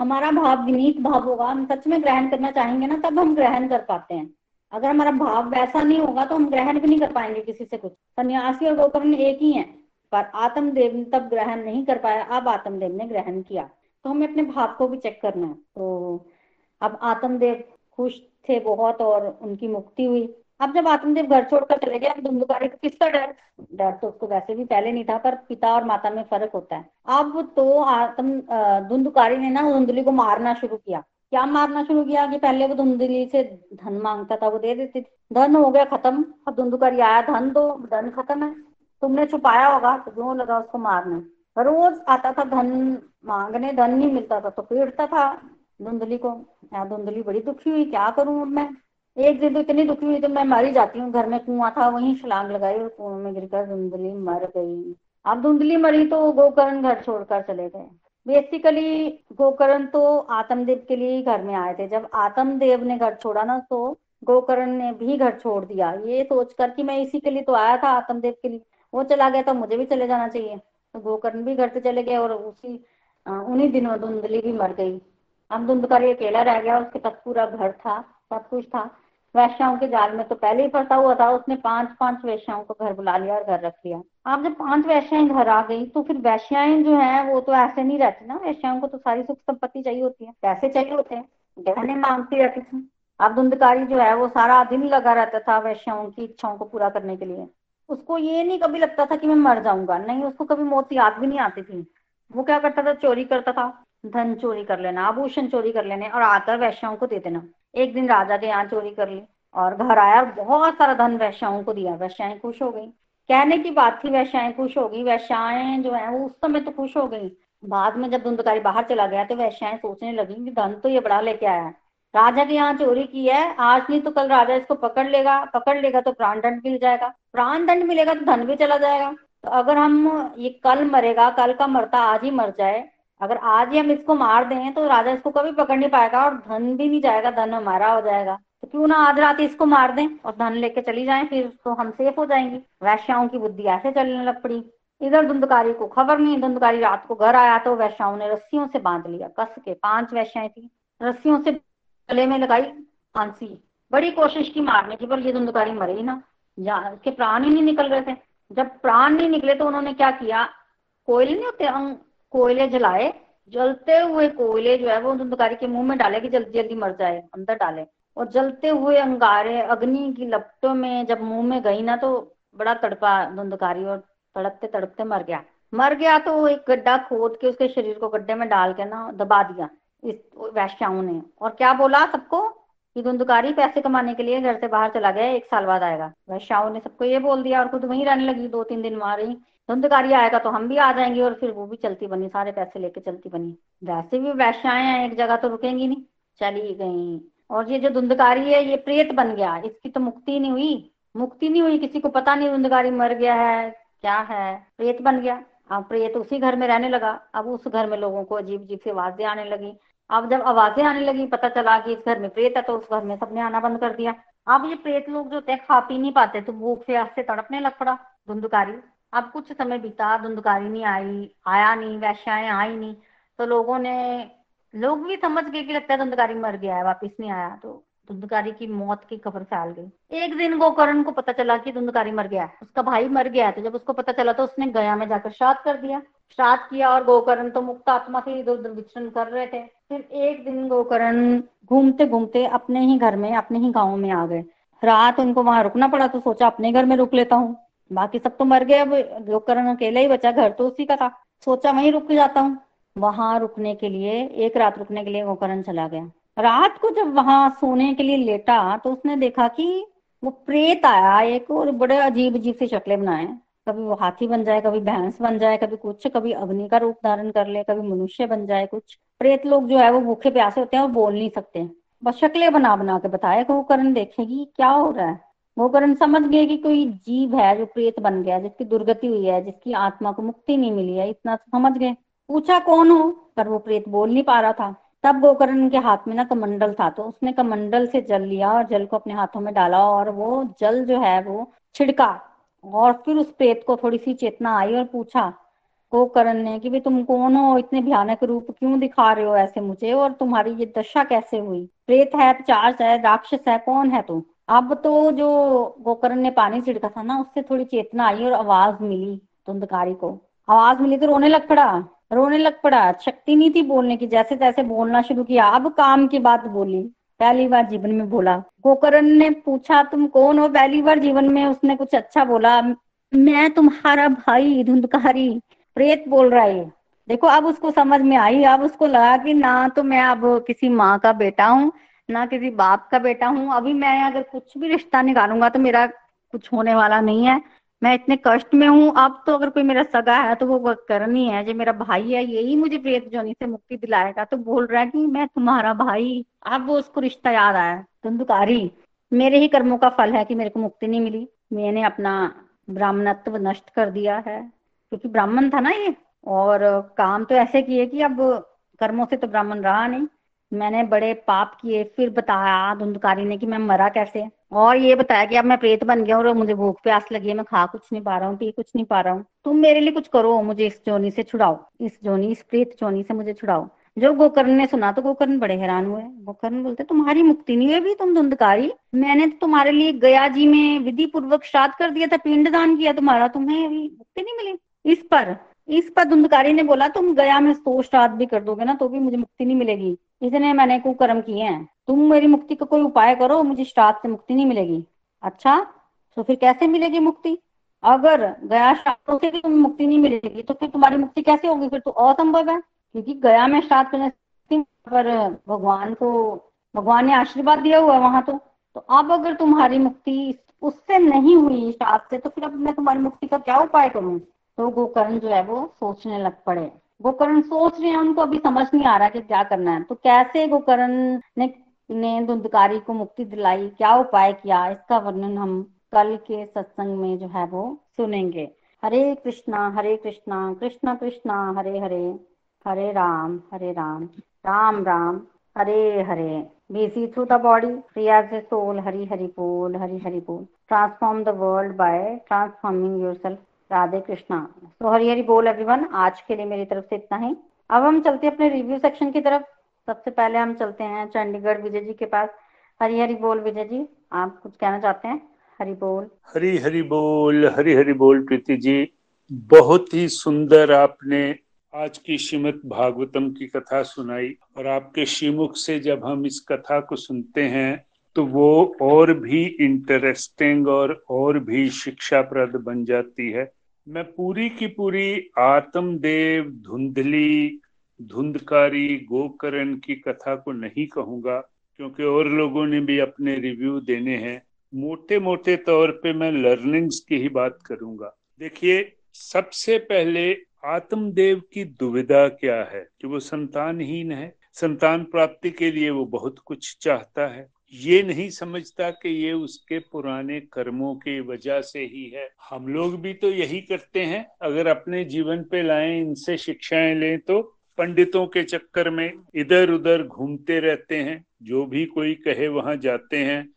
हमारा भाव विनीत भाव होगा, हम सच में ग्रहण करना चाहेंगे ना, तब हम ग्रहण कर पाते हैं। अगर हमारा भाव वैसा नहीं होगा तो हम ग्रहण भी नहीं कर पाएँगे किसी से कुछ। सन्यासी और गोकर्ण एक ही है, पर आत्मदेव ने तब ग्रहण नहीं कर पाया, अब आत्मदेव ने ग्रहण किया। तो हमें अपने भाव को भी चेक करना है। तो अब आत्मदेव खुश थे बहुत और उनकी मुक्ति हुई। अब जब आत्मदेव घर छोड़कर चले गए धुंधुकारी को किसका डर? डर तो उसको वैसे भी पहले नहीं था, पर पिता और माता में फ़र्क होता है। अब तो आत्म धुंधुकारी ने ना धुंधली को मारना शुरू किया। क्या मारना शुरू किया कि पहले वो धुंधली से धन माँगता था, वो दे देती थी। धन हो गया खत्म। अब धुंधुकारी आया, धन दो, धन खत्म है। तुमने छुपाया होगा तो क्यों लगा उसको मारने? रोज आता था धन मांगने, धन नहीं मिलता था तो पीड़ता था धुंधली को। धुंधली बड़ी दुखी हुई, क्या करूँ मैं? एक दिन तो इतनी दुखी हुई तो मैं मर जाती हूँ। घर में कुआँ था, वहीं छलांग लगाई और कुएँ में गिरकर धुंधली मर गई। अब धुंधली मरी तो गोकर्ण घर छोड़कर चले गए। बेसिकली गोकर्ण तो आत्मदेव के लिए घर में आए थे। जब आत्मदेव ने घर छोड़ा ना तो गोकर्ण ने भी घर छोड़ दिया। ये सोचकर कि मैं इसी के लिए तो आया था, आत्मदेव के लिए। वो चला गया तो मुझे भी चले जाना चाहिए। तो गोकर्ण भी घर से चले गए और उसी उन्हीं दिनों धुंधली भी मर गई। अब धुंधकारी अकेला रह गया, उसके पास पूरा घर था, सब कुछ था। वैश्याओं के जाल में तो पहले ही फंसा हुआ था, उसने पाँच पाँच वैश्याओं को घर बुला लिया और घर रख लिया। अब जब पाँच वैश्याएँ घर आ गई तो फिर वैश्याएँ जो है, वो तो ऐसे नहीं रहती ना, वैश्याओं को तो सारी सुख संपत्ति चाहिए होती है। पैसे चाहिए होते हैं, गहने मांगती रहती थी। अब धुंधकारी जो है, वो सारा दिन लगा रहता था वैश्याओं की इच्छाओं को पूरा करने के लिए। उसको ये नहीं कभी लगता था कि मैं मर जाऊँगा, नहीं, उसको कभी मौत याद भी नहीं आती थी। वो क्या करता था? चोरी करता था। धन चोरी कर लेना, आभूषण चोरी कर लेने और आकर वैश्याओं को दे देना। एक दिन राजा के यहाँ चोरी कर ली और घर आया, बहुत सारा धन वैश्याओं को दिया। वैश्याएँ खुश हो गई। कहने की बात थी, वैश्याएँ खुश हो गई। वैश्याएँ जो है, वो उस समय तो खुश हो गई। बाद में जब धुंधकारी बाहर चला गया तो वैश्याएँ सोचने लगी कि धन तो ये बड़ा लेके आया राजा के यहाँ चोरी की है। आज नहीं तो कल राजा इसको पकड़ लेगा। पकड़ लेगा तो प्राण दंड मिल जाएगा। प्राण दंड मिलेगा तो धन भी चला जाएगा। तो अगर हम ये कल मरेगा, कल का मरता आज ही मर जाए अगर आज ही हम इसको मार दें तो राजा इसको कभी पकड़ नहीं पाएगा और धन भी नहीं जाएगा, धन हमारा हो जाएगा। तो क्यों ना आज रात इसको मार दें और धन लेके चली जाए, फिर तो हम सेफ़ हो जाएँगे। वैश्याओं की बुद्धि ऐसे चलने लग पड़ी। इधर धुंधकारी को खबर नहीं, धुंधकारी रात को घर आया तो वैश्याओं ने रस्सियों से बाँध लिया, कस के पाँच वैश्याएँ थी। रस्सियों से गले में लगाई फांसी। बड़ी कोशिश की मारने की, पर ये धुंधकारी मरे ही ना। के प्राण ही नहीं निकल रहे थे। जब प्राण नहीं निकले तो उन्होंने क्या किया? कोयले नहीं होते कोयले जलाए, जलते हुए कोयले जो है वो धुंधकारी के मुँह में डाले कि जल्दी जल्दी मर जाए, अंदर डाले। और जलते हुए अंगारे, अग्नि की लपटों में जब मुँह में गई ना तो बड़ा तड़पा धुंधकारी और तड़पते तड़पते मर गया। मर गया तो एक गड्ढा खोद के उसके शरीर को गड्ढे में डाल के ना दबा दिया इस वैश्याओं ने। और क्या बोला सबको? कि धुंधकारी पैसे कमाने के लिए घर से बाहर चला गया, एक साल बाद आएगा। वैश्याओं ने सबको ये बोल दिया और खुद वहीं रहने लगी, दो तीन दिन वहाँ रही। धुंधकारी आएगा तो हम भी आ जाएँगे और फिर वो भी चलती बनी, सारे पैसे लेके चलती बनी। वैसे भी वैश्याएँ हैं, एक जगह तो रुकेंगी नहीं, चली गई। और ये जो धुंधकारी है, ये प्रेत बन गया, इसकी तो मुक्ति नहीं हुई। मुक्ति नहीं हुई, किसी को पता नहीं धुंधकारी मर गया है, क्या है। प्रेत बन गया। अब प्रेत उसी घर में रहने लगा। अब उस घर में लोगों को अजीब अजीब से आवाज़ें आने लगी। अब जब आवाज़ें आने लगी, पता चला कि इस घर में प्रेत है तो उस घर में सबने आना बंद कर दिया। अब ये प्रेत लोग जो थे, खा पी नहीं पाते तो भूख से से तड़पने लग पड़ा धुंधकारी। अब कुछ समय बीता, धुंधकारी नहीं आई, आया नहीं, वैश्याएँ आई नहीं तो लोगों ने, लोग भी समझ गए कि लगता है धुंधकारी मर गया है, वापिस नहीं आया तो धुंधकारी की मौत की खबर फैल गई। एक दिन गोकर्ण को पता चला कि धुंधकारी मर गया है। उसका भाई मर गया है तो जब उसको पता चला तो उसने गया में जाकर श्राद्ध कर दिया। श्राद्ध किया और गोकर्ण तो मुक्त आत्मा से इधर उधर विचरण कर रहे थे। फिर एक दिन गोकर्ण घूमते घूमते अपने ही घर में, अपने ही गाँव में आ गए। रात उनको वहाँ रुकना पड़ा तो सोचा अपने घर में रुक लेता हूँ। बाकी सब तो मर गए अब गोकर्ण अकेला ही बचा, घर तो उसी का था। सोचा वहीं रुक जाता हूँ। वहाँ रुकने के लिए, एक रात रुकने के लिए गोकर्ण चला गया। रात को जब वहाँ सोने के लिए लेटा तो उसने देखा कि वो प्रेत आया, एक और बड़े अजीब अजीब सी शक्लें बनाए। कभी वो हाथी बन जाए, कभी भैंस बन जाए, कभी कुछ, कभी अग्नि का रूप धारण कर ले, कभी मनुष्य बन जाए, कुछ। प्रेत लोग जो है वो भूखे प्यासे होते हैं और बोल नहीं सकते। बस शक्लें बना बना के बताया कि वो करण देखेगी, क्या हो रहा है? वो करण समझ गए कि कोई जीव है जो प्रेत बन गया, जिसकी दुर्गति हुई है, जिसकी आत्मा को मुक्ति नहीं मिली है, इतना समझ गए। पूछा कौन हो? पर वो प्रेत बोल नहीं पा रहा था। तब गोकर्ण के हाथ में ना कमंडल था तो उसने कमंडल से जल लिया और जल को अपने हाथों में डाला और वो जल जो है वो छिड़का और फिर उस प्रेत को थोड़ी सी चेतना आई और पूछा, गोकर्ण ने कि भाई तुम कौन हो? इतने भयानक रूप क्यों दिखा रहे हो ऐसे मुझे? और तुम्हारी ये दशा कैसे हुई? प्रेत है पिचास है राक्षस है, कौन है तुम? अब तो जो गोकर्ण ने पानी छिड़का था ना, उससे थोड़ी चेतना आई और आवाज़ मिली धुंधकारी को। आवाज़ मिली तो रोने लग पड़ा, रोने लग पड़ा। शक्ति नहीं थी बोलने की जैसे तैसे बोलना शुरू किया। अब काम की बात बोली, पहली बार जीवन में बोला। गोकर्ण ने पूछा, तुम कौन हो? पहली बार जीवन में उसने कुछ अच्छा बोला। मैं तुम्हारा भाई, धुंधकारी, प्रेत बोल रहा है। देखो, अब उसको समझ में आई, अब उसको लगा कि ना तो मैं अब किसी माँ का बेटा हूँ। ना किसी बाप का बेटा हूँ, अभी मैं अगर कुछ भी रिश्ता निकालूँगा तो मेरा कुछ होने वाला नहीं है। मैं इतने कष्ट में हूँ, अब तो अगर कोई मेरा सगा है तो वो करनी है जो मेरा भाई है, यही मुझे प्रेत जोनी से मुक्ति दिलाएगा। तो बोल रहा है कि मैं तुम्हारा भाई, अब वो उसको रिश्ता याद आया। धुंधकारी। मेरे ही कर्मों का फल है कि मेरे को मुक्ति नहीं मिली। मैंने अपना ब्राह्मणत्व नष्ट कर दिया है। क्योंकि ब्राह्मण था ना ये। और काम तो ऐसे किए कि अब कर्मों से तो ब्राह्मण रहा नहीं। मैंने बड़े पाप किए, फिर बताया धुंधकारी ने कि मैं मरा कैसे? और ये बताया कि अब मैं प्रेत बन गया और मुझे भूख प्यास लगी है, मैं खा कुछ नहीं पा रहा हूँ, पी कुछ नहीं पा रहा हूँ। तुम मेरे लिए कुछ करो, मुझे इस जोनी से छुड़ाओ, इस जोनी, इस प्रेत जोनी से मुझे छुड़ाओ। जब गोकर्ण ने सुना तो गोकर्ण बड़े हैरान हुए। गोकर्ण बोलते, तुम्हारी मुक्ति नहीं हुई अभी, तुम धुंधकारी? मैंने तो तुम्हारे लिए गया जी में विधि पूर्वक श्राद्ध कर दिया था, पिंड दान किया तुम्हारा, तुम्हें अभी मुक्ति नहीं मिली। इस पर इस पर धुंधकारी ने बोला, तुम गया में सो श्राद्ध भी कर दोगे ना तो भी मुझे मुक्ति नहीं मिलेगी। इसने मैंने कुकर्म किए हैं। तुम मेरी मुक्ति का कोई उपाय करो, मुझे श्राद्ध से मुक्ति नहीं मिलेगी। अच्छा तो फिर कैसे मिलेगी मुक्ति? अगर गया श्राद्ध से भी तुम्हें मुक्ति नहीं मिलेगी तो फिर तुम्हारी मुक्ति कैसे होगी? फिर तो असंभव है, क्योंकि गया में श्राद्ध करने पर भगवान को, भगवान ने आशीर्वाद दिया हुआ वहाँ तो। तो अब अगर तुम्हारी मुक्ति उससे नहीं हुई श्राद्ध से तो फिर अब मैं तुम्हारी मुक्ति का क्या उपाय करूँ? तो गोकर्ण जो है वो सोचने लग पड़े। गोकर्ण सोच रहे हैं, उनको अभी समझ नहीं आ रहा कि क्या करना है। तो कैसे गोकर्ण ने ने धुंधकारी को मुक्ति दिलाई? क्या उपाय किया? इसका वर्णन हम कल के सत्संग में जो है वो सुनेंगे। हरे कृष्णा हरे कृष्णा कृष्णा कृष्णा, हरे हरे हरे राम हरे राम राम राम, हरे हरे। Busy through the body free as a soul, hari hari bol hari hari bol transform the world by transforming yourself Radhe Krishna. तो हरी हरी बोल एवरीवन आज के लिए मेरी तरफ़ से इतना ही। अब हम चलते हैं अपने रिव्यू सेक्शन की तरफ़। सबसे पहले हम चलते हैं चंडीगढ़ विजय जी के पास। हरी हरी बोल, विजय जी, आप कुछ कहना चाहते हैं? हरी बोल। हरी हरी बोल, हरी हरी बोल, प्रीति जी। बहुत ही सुंदर आपने आज की श्रीमद भागवतम की कथा सुनाई। और आपके श्रीमुख से जब हम इस कथा को सुनते हैं तो वो और भी इंटरेस्टिंग और और भी शिक्षाप्रद बन जाती है। मैं पूरी की पूरी आत्मदेव, धुंधली, धुंधकारी, गोकरण की कथा को नहीं कहूँगा, क्योंकि और लोगों ने भी अपने रिव्यू देने हैं। मोटे मोटे तौर पे मैं लर्निंग्स की ही बात करूँगा। देखिए, सबसे पहले आत्मदेव की दुविधा क्या है? कि वो संतानहीन है। संतान प्राप्ति के लिए वो बहुत कुछ चाहता है। ये नहीं समझता कि ये उसके पुराने कर्मों की वजह से ही है। हम लोग भी तो यही करते हैं। अगर अपने जीवन पे लाएँ, इनसे शिक्षाएँ लें तो पंडितों के चक्कर में इधर उधर घूमते रहते हैं। जो भी कोई कहे वहाँ जाते हैं।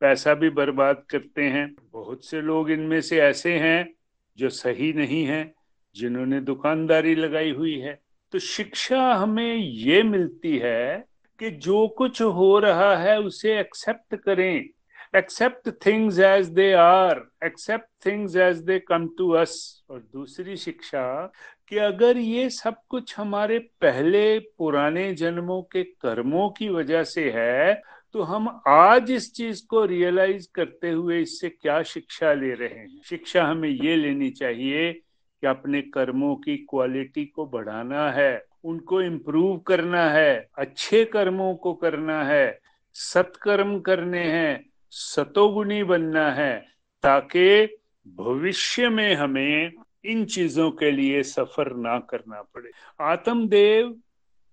पैसा भी बर्बाद करते हैं। बहुत से लोग इनमें से ऐसे हैं जो सही नहीं है, जिन्होंने दुकानदारी लगाई हुई है। तो शिक्षा हमें ये मिलती है कि जो कुछ हो रहा है उसे एक्सेप्ट करें। Accept things as they are accept things as they come to us और दूसरी शिक्षा, कि अगर ये सब कुछ हमारे पहले पुराने जन्मों के कर्मों की वजह से है तो हम आज इस चीज़ को रियलाइज़ करते हुए इससे क्या शिक्षा ले रहे हैं? शिक्षा हमें ये लेनी चाहिए कि अपने कर्मों की क्वालिटी को बढ़ाना है। उनको इम्प्रूव करना है, अच्छे कर्मों को करना है, सत्कर्म करने हैं, सतोगुणी बनना है, ताकि भविष्य में हमें इन चीज़ों के लिए सफ़र ना करना पड़े। आत्मदेव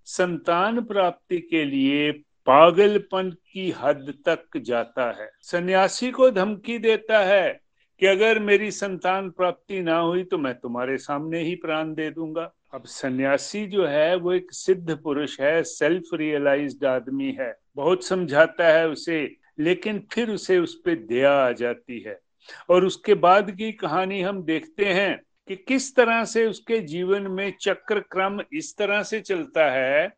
संतान प्राप्ति के लिए पागलपन की हद तक जाता है। सन्यासी को धमकी देता है कि अगर मेरी संतान प्राप्ति ना हुई तो मैं तुम्हारे सामने ही प्राण दे दूँगा। अब सन्यासी जो है, वो एक सिद्ध पुरुष है सेल्फ रियलाइज्ड आदमी है। बहुत समझाता है उसे, लेकिन फिर उसे उस पर दया आ जाती है। और उसके बाद की कहानी हम देखते हैं कि किस तरह से उसके जीवन में चक्र क्रम इस तरह से चलता है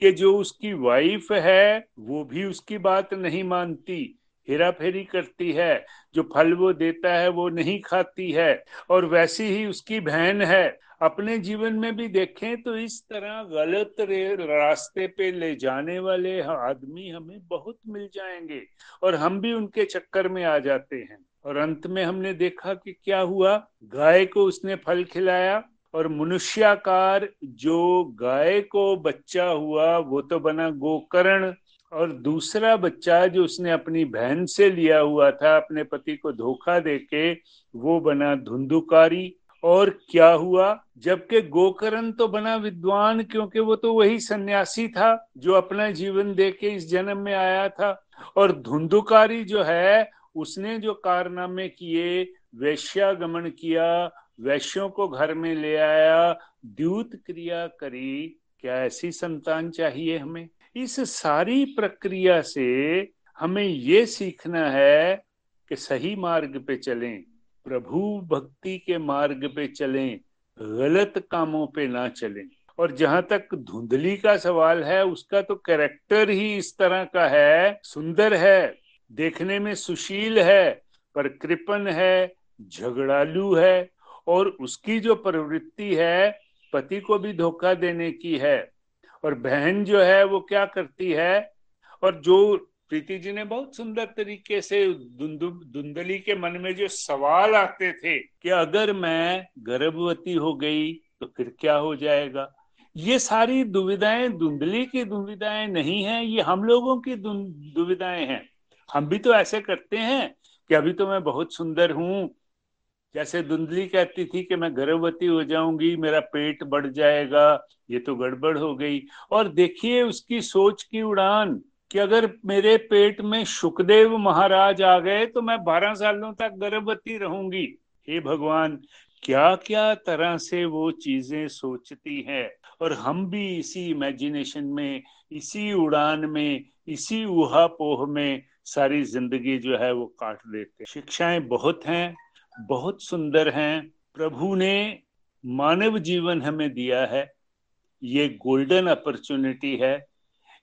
कि जो उसकी वाइफ है, वो भी उसकी बात नहीं मानती। हेरा फेरी करती है। जो फल वो देता है, वो नहीं खाती है। और वैसी ही उसकी बहन है। अपने जीवन में भी देखें तो इस तरह गलत रास्ते पे ले जाने वाले आदमी हमें बहुत मिल जाएँगे। और हम भी उनके चक्कर में आ जाते हैं। और अंत में हमने देखा कि क्या हुआ? गाय को उसने फल खिलाया। और मनुष्याकार जो गाय को बच्चा हुआ, वो तो बना गोकर्ण। और दूसरा बच्चा जो उसने अपनी बहन से लिया हुआ था, अपने पति को धोखा देके, वो बना धुंधुकारी। और क्या हुआ? जबकि गोकरण तो बना विद्वान, क्योंकि वो तो वही सन्यासी था जो अपना जीवन दे के इस जन्म में आया था। और धुंधुकारी जो है, उसने जो कारनामे किए, वैश्यागमन किया, वैश्यों को घर में ले आया, द्यूत क्रिया करी, क्या ऐसी संतान चाहिए हमें? इस सारी प्रक्रिया से हमें ये सीखना है कि सही मार्ग पे चलें, प्रभु भक्ति के मार्ग पे चलें, गलत कामों पे ना चलें। और जहाँ तक धुंधली का सवाल है, उसका तो कैरेक्टर ही इस तरह का है, सुंदर है, देखने में सुशील है, पर कृपन है, झगड़ालू है, और उसकी जो प्रवृत्ति है, पति को भी धोखा देने की है। और बहन जो है वो क्या करती है? और जो प्रीति जी ने बहुत सुंदर तरीके से धुंधली के मन में जो सवाल आते थे कि अगर मैं गर्भवती हो गई तो फिर क्या हो जाएगा? ये सारी दुविधाएँ धुंधली की दुविधाएँ नहीं है, ये हम लोगों की दुविधाएँ हैं। हम भी तो ऐसे करते हैं कि अभी तो मैं बहुत सुंदर हूँ जैसे धुंधली कहती थी कि मैं गर्भवती हो जाऊँगी, मेरा पेट बढ़ जाएगा, ये तो गड़बड़ हो गई। और देखिए उसकी सोच की उड़ान कि अगर मेरे पेट में सुखदेव महाराज आ गए तो मैं बारह सालों तक गर्भवती रहूँगी। हे भगवान क्या क्या तरह से वो चीज़ें सोचती है। और हम भी इसी इमेजिनेशन में, इसी उड़ान में, इसी उहा पोह में सारी ज़िंदगी जो है वो काट देते शिक्षाएँ बहुत हैं बहुत सुंदर हैं। प्रभु ने मानव जीवन हमें दिया है। ये गोल्डन अपॉर्चुनिटी है।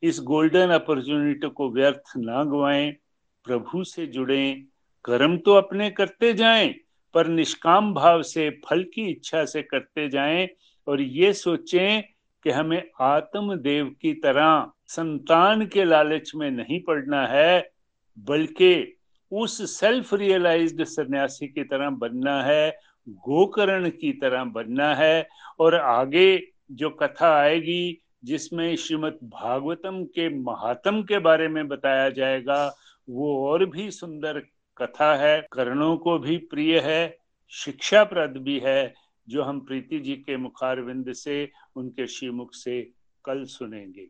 इस गोल्डन अपॉर्चुनिटी को व्यर्थ ना गवाएँ। प्रभु से जुड़े। कर्म तो अपने करते जाएँ, पर निष्काम भाव से, फल की इच्छा से करते जाएँ और ये सोचें कि हमें आत्मदेव की तरह संतान के लालच में नहीं पड़ना है, बल्कि उस सेल्फ रियलाइज्ड सन्यासी की तरह बनना है, गोकर्ण की तरह बनना है और आगे जो कथा आएगी, जिसमें श्रीमद भागवतम के महात्म के बारे में बताया जाएगा, वो और भी सुंदर कथा है, कर्णों को भी प्रिय है, शिक्षाप्रद भी है, जो हम प्रीति जी के मुखारविंद से, उनके श्रीमुख से कल सुनेंगे।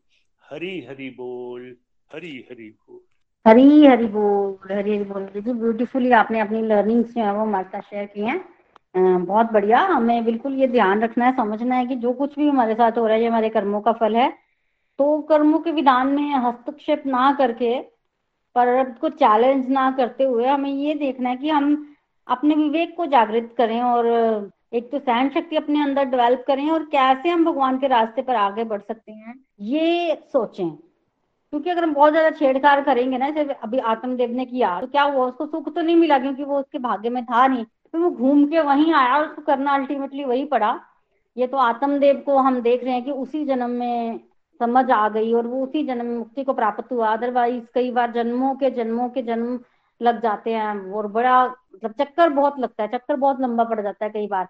हरी हरि बोल, हरी हरि बोल। हरी हरी बोल, हरी, हरि बोल। जी ब्यूटीफुली आपने अपनी लर्निंग्स जो वो हमारे साथ शेयर की हैं। बहुत बढ़िया। हमें बिल्कुल ये ध्यान रखना है, समझना है कि जो कुछ भी हमारे साथ हो रहा है, ये हमारे कर्मों का फल है। तो कर्मों के विधान में हस्तक्षेप ना करके, पर को चैलेंज ना करते हुए हमें ये देखना है कि हम अपने विवेक को जागृत करें और एक तो सहन शक्ति अपने अंदर डेवलप करें और कैसे हम भगवान के रास्ते पर आगे बढ़ सकते हैं, ये सोचें। क्योंकि अगर हम बहुत ज़्यादा छेड़छाड़ करेंगे ना, जैसे अभी आत्मदेव ने किया तो क्या हुआ, उसको सुख तो नहीं मिला क्योंकि वो उसके भाग्य में था नहीं। तो वो घूम के वहीं आया और उसको करना अल्टीमेटली वही पड़ा। ये तो आत्मदेव को हम देख रहे हैं कि उसी जन्म में समझ आ गई और वो उसी जन्म में मुक्ति को प्राप्त हुआ। अदरवाइज़ कई बार जन्मों के जन्मों के जन्म लग जाते हैं और बड़ा मतलब चक्कर बहुत लगता है, चक्कर बहुत लंबा पड़ जाता है कई बार।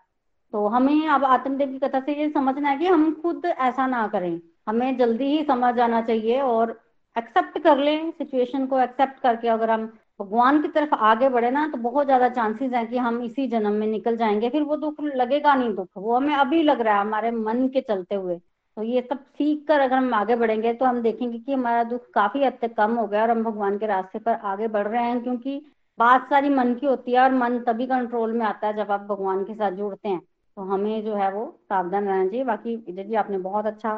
तो हमें अब आत्मदेव की कथा से ये समझना है कि हम खुद ऐसा ना करें। हमें जल्दी ही समझ आना चाहिए और एक्सेप्ट कर लें सिचुएशन को एक्सेप्ट करके अगर हम भगवान की तरफ़ आगे बढ़े ना तो बहुत ज़्यादा चांसेस हैं कि हम इसी जन्म में निकल जाएँगे। फिर वो दुख लगेगा नहीं दुख, वो हमें अभी लग रहा है हमारे मन के चलते हुए। तो ये सब सीख कर अगर हम आगे बढ़ेंगे तो हम देखेंगे कि हमारा दुख काफ़ी हद तक कम हो गया और हम भगवान के रास्ते पर आगे बढ़ रहे हैं, क्योंकि बात सारी मन की होती है और मन तभी कंट्रोल में आता है जब आप भगवान के साथ जुड़ते हैं। तो हमें जो है वो सावधान रहना चाहिए। बाकी विजय जी आपने बहुत अच्छा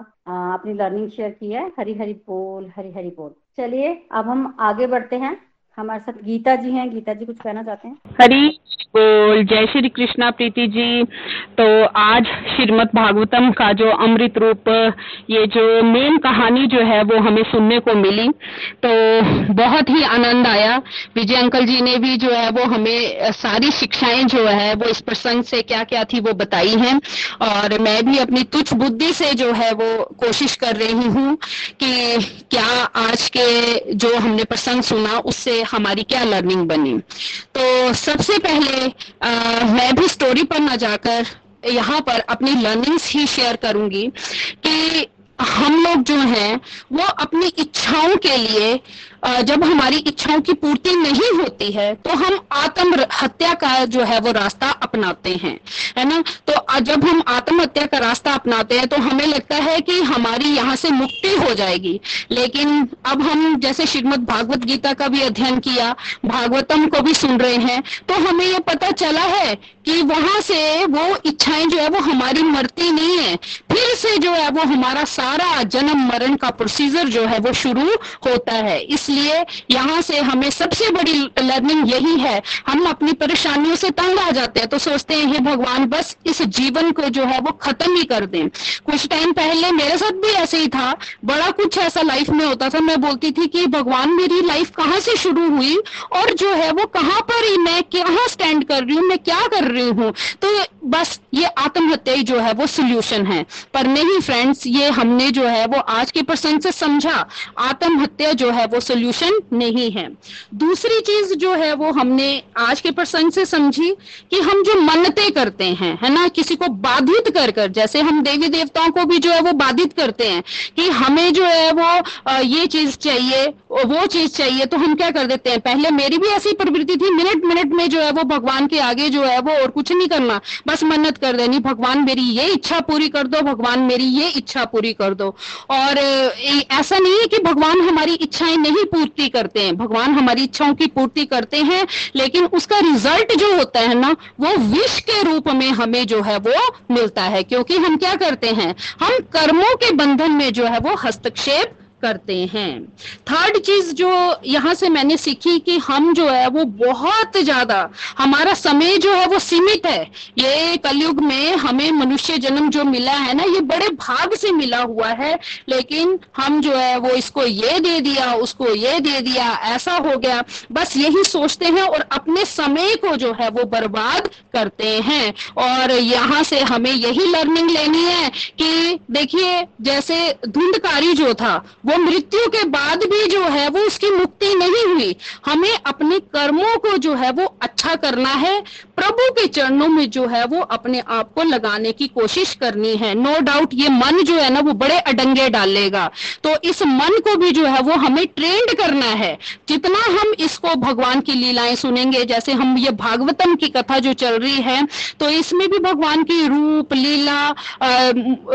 अपनी लर्निंग शेयर की है। हरी हरी बोल हरी हरी बोल। चलिए, अब हम आगे बढ़ते हैं। हमारे साथ गीता जी हैं। गीता जी कुछ कहना चाहते हैं? हरी बोल। जय श्री कृष्णा प्रीति जी। तो आज श्रीमद भागवतम का जो अमृत रूप, ये जो मेन कहानी जो है, वो हमें सुनने को मिली। तो बहुत ही आनंद आया। विजय अंकल जी ने भी जो है, वो हमें सारी शिक्षाएँ जो है, वो इस प्रसंग से क्या क्या थी, वो बताई हैं। और मैं भी अपनी तुच्छ बुद्धि से जो है, वो कोशिश कर रही हूँ कि क्या आज के जो हमने प्रसंग सुना, उससे हमारी क्या लर्निंग बनी। तो सबसे पहले आ, मैं भी स्टोरी पर ना जाकर यहाँ पर अपनी लर्निंग्स ही शेयर करूँगी कि हम लोग जो हैं वो अपनी इच्छाओं के लिए जब हमारी इच्छाओं की पूर्ति नहीं होती है तो हम आत्म हत्या का जो है वो रास्ता अपनाते हैं, है ना? तो जब हम आत्महत्या का रास्ता अपनाते हैं तो हमें लगता है कि हमारी यहाँ से मुक्ति हो जाएगी। लेकिन अब हम जैसे श्रीमद भागवत गीता का भी अध्ययन किया, भागवतम को भी सुन रहे हैं तो हमें ये पता चला है कि वहाँ से वो इच्छाएँ जो है वो हमारी मरती नहीं है। फिर से जो है वो हमारा सारा जन्म मरण का प्रोसीजर जो है वो शुरू होता है। इस इसलिए यहाँ से हमें सबसे बड़ी लर्निंग यही है। हम अपनी परेशानियों से तंग आ जाते हैं तो सोचते हैं, हे भगवान, बस इस जीवन को जो है वो खत्म ही कर दें। कुछ टाइम पहले मेरे साथ भी ऐसे ही था। बड़ा कुछ ऐसा लाइफ में होता था। मैं बोलती थी कि भगवान, मेरी लाइफ कहाँ से शुरू हुई? और जो है वो कहाँ पर ही मैं कहाँ स्टैंड कर रही हूँ? मैं क्या कर रही हूँ? तो बस ये आत्महत्या जो है वो सोल्यूशन है। पर नहीं फ्रेंड्स ये हमने जो है वो आज के प्रसंग से समझा। आत्महत्या जो है वो सोल्यूशन नहीं है। दूसरी चीज़ जो है वो हमने आज के प्रसंग से समझी कि हम जो मन्नते करते हैं, है ना, किसी को बाधित कर कर, जैसे हम देवी देवताओं को भी जो है वो बाधित करते हैं कि हमें जो है वो ये चीज़ चाहिए, वो चीज़ चाहिए तो हम क्या कर देते हैं? पहले मेरी भी ऐसी प्रवृत्ति थी मिनट मिनट में जो है वो भगवान के आगे जो है वो और कुछ नहीं करना। बस मन्नत कर देनी, भगवान मेरी ये इच्छा पूरी कर दो, भगवान मेरी ये इच्छा पूरी कर दो। और ऐसा नहीं है कि भगवान हमारी इच्छाएँ नहीं पूर्ति करते हैं। भगवान हमारी इच्छाओं की पूर्ति करते हैं, लेकिन उसका रिज़ल्ट जो होता है ना, वो विष के रूप में हमें जो है वो मिलता है। क्योंकि हम क्या करते हैं? हम कर्मों के बंधन में जो है वो हस्तक्षेप करते हैं। थर्ड चीज़ जो यहाँ से मैंने सीखी कि हम जो है, वो बहुत ज़्यादा, हमारा समय जो है वो सीमित है। ये कलयुग में हमें मनुष्य जन्म जो मिला है ना, ये बड़े भाग से मिला हुआ है। लेकिन हम जो है, वो इसको ये दे दिया, उसको ये दे दिया, ऐसा हो गया। बस यही सोचते हैं और अपने समय को जो है, वो बर्बाद करते हैं। और यहाँ से हमें यही लर्निंग लेनी है कि देखिए, जैसे धुंधकारी जो था वो मृत्यु के बाद भी जो है, वो उसकी मुक्ति नहीं हुई। हमें अपने कर्मों को जो है, वो अच्छा करना है। प्रभु के चरणों में जो है, वो अपने आप को लगाने की कोशिश करनी है। नो no डाउट ये मन जो है ना, वो बड़े अडंगे डालेगा। तो इस मन को भी जो है, वो हमें ट्रेंड करना है। जितना हम इसको भगवान की लीलाएँ सुनेंगे, जैसे हम ये भागवतम की कथा जो चल रही है तो इसमें भी भगवान की रूप, लीला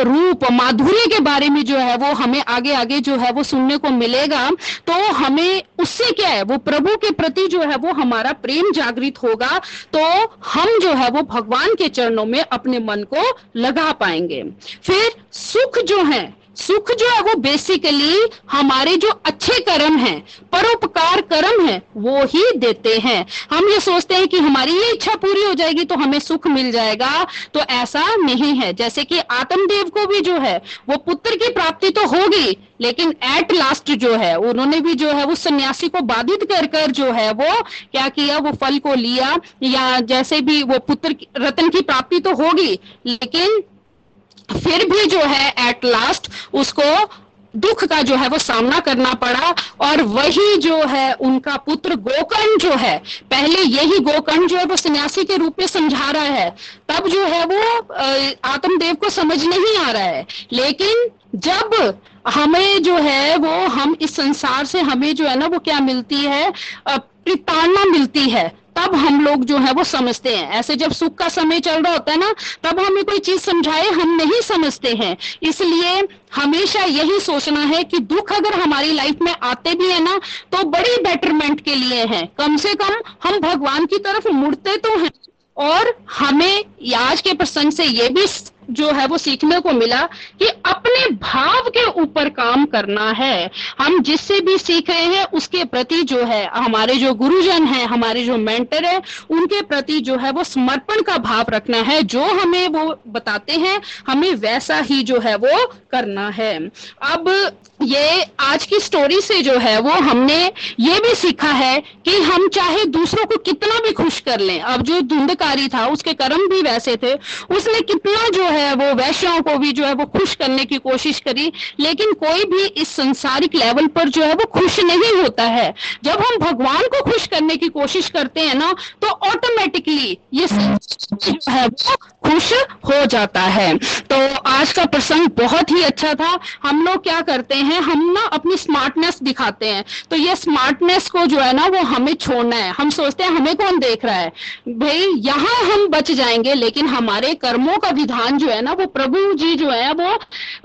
रूप, माधुर्य के बारे में जो है, वो हमें आगे आगे जो है वो सुनने को मिलेगा तो हमें उससे क्या है, वो प्रभु के प्रति जो है, वो हमारा प्रेम जागृत होगा तो हम जो है, वो भगवान के चरणों में अपने मन को लगा पाएँगे। फिर सुख जो है सुख जो है वो बेसिकली हमारे जो अच्छे कर्म हैं, परोपकार कर्म है, वो ही देते हैं। हम ये सोचते हैं कि हमारी ये इच्छा पूरी हो जाएगी तो हमें सुख मिल जाएगा तो ऐसा नहीं है। जैसे कि आत्मदेव को भी जो है, वो पुत्र की प्राप्ति तो होगी, लेकिन एट लास्ट जो है, उन्होंने भी जो है, उस सन्यासी को बाधित कर कर जो है, वो क्या किया, वो फल को लिया, या जैसे भी वो पुत्र रतन की प्राप्ति तो होगी, लेकिन फिर भी जो है एट लास्ट उसको दुख का जो है, वो सामना करना पड़ा। और वही जो है, उनका पुत्र गोकर्ण जो है, पहले यही गोकर्ण जो है, वो सन्यासी के रूप में समझा रहा है। तब जो है, वो आत्मदेव को समझ नहीं आ रहा है। लेकिन जब हमें जो है, वो हम इस संसार से हमें जो है ना, वो क्या मिलती है? प्रताड़ना मिलती है। तब हम लोग जो है वो समझते हैं। ऐसे जब सुख का समय चल रहा होता है ना, तब हमें कोई चीज़ समझाए हम नहीं समझते हैं। इसलिए हमेशा यही सोचना है कि दुख अगर हमारी लाइफ में आते भी है ना तो बड़ी बेटरमेंट के लिए है। कम से कम हम भगवान की तरफ़ मुड़ते तो हैं। और हमें आज के प्रसंग से ये भी जो है वो सीखने को मिला कि अपने भाव के ऊपर काम करना है। हम जिससे भी सीख रहे हैं, उसके प्रति जो है, हमारे जो गुरुजन है, हमारे जो मेंटर है, उनके प्रति जो है वो समर्पण का भाव रखना है। जो हमें वो बताते हैं, हमें वैसा ही जो है वो करना है। अब ये आज की स्टोरी से जो है, वो हमने ये भी सीखा है कि हम चाहे दूसरों को कितना भी खुश कर लें। अब जो धुंधकारी था, उसके कर्म भी वैसे थे। उसने कितना जो है, वो वैश्यों को भी जो है, वो खुश करने की कोशिश करी। लेकिन कोई भी इस संसारिक लेवल पर जो है, वो खुश नहीं होता है। जब हम भगवान को खुश करने की कोशिश करते हैं ना तो ऑटोमेटिकली ये जो है, वो खुश हो जाता है। तो आज का प्रसंग बहुत ही अच्छा था। हम लोग क्या करते हैं हम ना अपनी स्मार्टनेस दिखाते हैं। तो ये स्मार्टनेस को जो है ना, वो हमें छोड़ना है। हम सोचते हैं, हमें कौन देख रहा है? भाई, यहाँ हम बच जाएँगे, लेकिन हमारे कर्मों का विधान जो है ना, वो प्रभु जी जो है, वो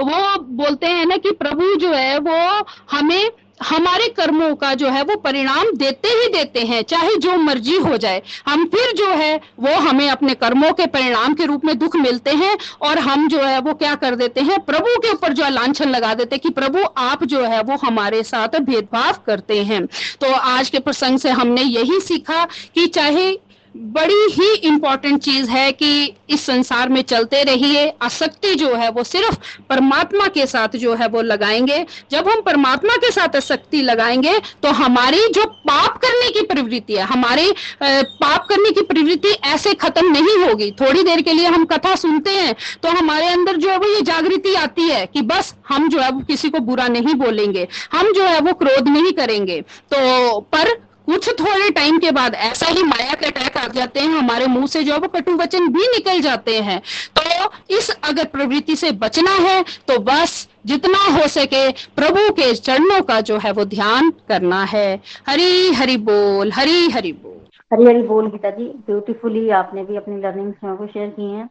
वो बोलते हैं ना कि प्रभु जो है, वो हमें हमारे कर्मों का जो है वो परिणाम देते ही देते हैं, चाहे जो मर्ज़ी हो जाए। हम फिर जो है, वो हमें अपने कर्मों के परिणाम के रूप में दुख मिलते हैं और हम जो है वो क्या कर देते हैं, प्रभु के ऊपर जो है लाछन लगा देते हैं कि प्रभु आप जो है वो हमारे साथ भेदभाव करते हैं। तो आज के प्रसंग से हमने यही सीखा कि चाहे बड़ी ही इंपॉर्टेंट चीज़ है कि इस संसार में चलते रहिए, आसक्ति जो है वो सिर्फ़ परमात्मा के साथ जो है वो लगाएँगे। जब हम परमात्मा के साथ आसक्ति लगाएँगे तो हमारी जो पाप करने की प्रवृत्ति है, हमारी पाप करने की प्रवृत्ति ऐसे खत्म नहीं होगी। थोड़ी देर के लिए हम कथा सुनते हैं तो हमारे अंदर जो है वो ये जागृति आती है कि बस हम जो है वो किसी को बुरा नहीं बोलेंगे, हम जो है वो क्रोध नहीं करेंगे। तो पर कुछ थोड़े टाइम के बाद ऐसा ही माया के अटैक आ जाते हैं, हमारे मुँह से जो है वो कटु वचन भी निकल जाते हैं। तो इस अगर प्रवृत्ति से बचना है तो बस जितना हो सके प्रभु के चरणों का जो है वो ध्यान करना है। हरी हरि बोल, हरी हरि बोल। हरी हरी बोल गीता जी ब्यूटीफुली आपने भी अपनी लर्निंग को शेयर की हैं।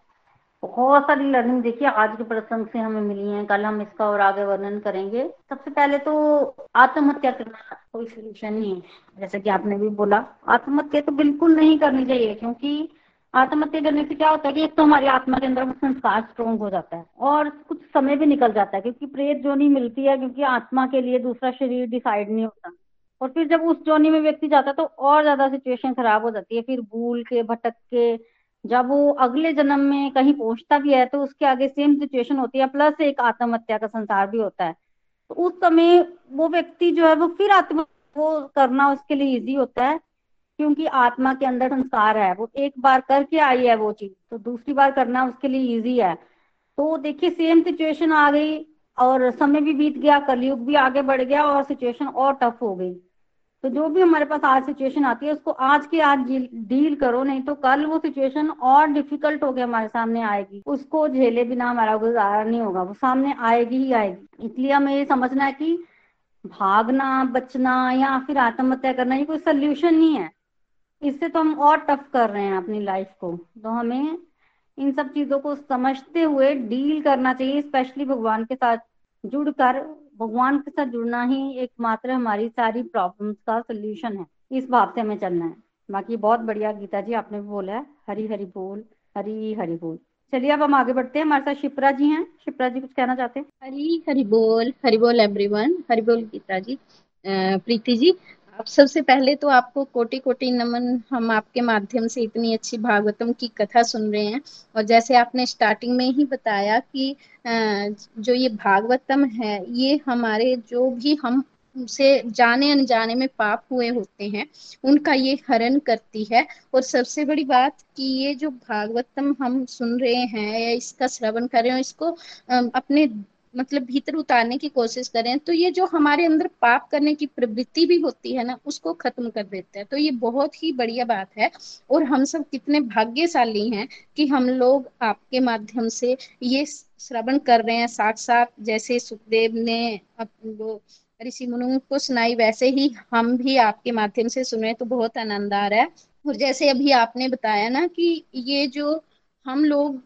बहुत सारी लर्निंग देखिए, आज के प्रसंग से हमें मिली है। कल हम इसका और आगे वर्णन करेंगे। सबसे पहले तो आत्महत्या करना कोई सोल्यूशन नहीं है। जैसे कि आपने भी बोला, आत्महत्या तो बिल्कुल नहीं करनी चाहिए, क्योंकि आत्महत्या करने से क्या होता है कि एक तो हमारी आत्मा के अंदर संस्कार स्ट्रोंग हो जाता है और कुछ समय भी निकल जाता है, क्योंकि प्रेत जोनी मिलती है, क्योंकि आत्मा के लिए दूसरा शरीर डिसाइड नहीं होता। और फिर जब उस जोनी में व्यक्ति जाता है तो और ज़्यादा सिचुएशन खराब हो जाती है। फिर भूल के, भटक के जब वो अगले जन्म में कहीं पहुँचता भी है तो उसके आगे सेम सिचुएशन होती है प्लस एक आत्महत्या का संसार भी होता है। तो उस समय वो व्यक्ति जो है, वो फिर आत्म, वो करना उसके लिए इजी होता है, क्योंकि आत्मा के अंदर संस्कार है। वो एक बार करके आई है वो चीज़ तो दूसरी बार करना उसके लिए इजी है। तो देखिए सेम सिचुएशन आ गई और समय भी बीत गया, कलयुग भी आगे बढ़ गया और सिचुएशन और टफ हो गई। तो जो भी हमारे पास आज सिचुएशन आती है, उसको आज के आज डील करो, नहीं तो कल वो सिचुएशन और डिफ़िकल्ट होकर हमारे सामने आएगी। उसको झेले बिना हमारा गुजारा नहीं होगा, वो सामने आएगी ही आएगी। इसलिए हमें ये समझना है कि भागना, बचना या फिर आत्महत्या करना, ये कोई सोल्यूशन नहीं है। इससे तो हम और टफ कर रहे हैं अपनी लाइफ को। तो हमें इन सब चीज़ों को समझते हुए डील करना चाहिए स्पेशली भगवान के साथ जुड़कर भगवान के साथ जुड़ना ही एकमात्र हमारी सारी प्रॉब्लम्स का सोल्यूशन है। इस भाव से हमें चलना है। बाकी बहुत बढ़िया, गीता जी, आपने भी बोला है, हरी हरी बोल, हरी हरी बोल। चलिए, अब हम आगे बढ़ते हैं। हमारे साथ शिप्रा जी हैं। शिप्रा जी, कुछ कहना चाहते हैं? हरी हरी बोल हरी बोल एवरीवन हरी बोल गीता जी। प्रीति जी आप सबसे पहले तो आपको कोटि कोटि नमन, हम आपके माध्यम से इतनी अच्छी भागवतम की कथा सुन रहे हैं। और जैसे आपने स्टार्टिंग में ही बताया कि जो ये भागवतम है, ये हमारे जो भी हम से जाने अनजाने में पाप हुए होते हैं, उनका ये हरण करती है। और सबसे बड़ी बात कि ये जो भागवतम हम सुन रहे हैं, या इसका श्रवण कर रहे हैं, इसको अपने मतलब भीतर उतारने की कोशिश करें तो ये जो हमारे अंदर पाप करने की प्रवृत्ति भी होती है ना, उसको खत्म कर देते हैं। तो ये बहुत ही बढ़िया बात है। और हम सब कितने भाग्यशाली हैं कि हम लोग आपके माध्यम से ये श्रवण कर रहे हैं। साथ साथ जैसे सुखदेव ने वो ऋषि मुनु को सुनाई, वैसे ही हम भी आपके माध्यम से सुने तो बहुत आनंद आ रहा है। और जैसे अभी आपने बताया ना कि ये जो हम लोग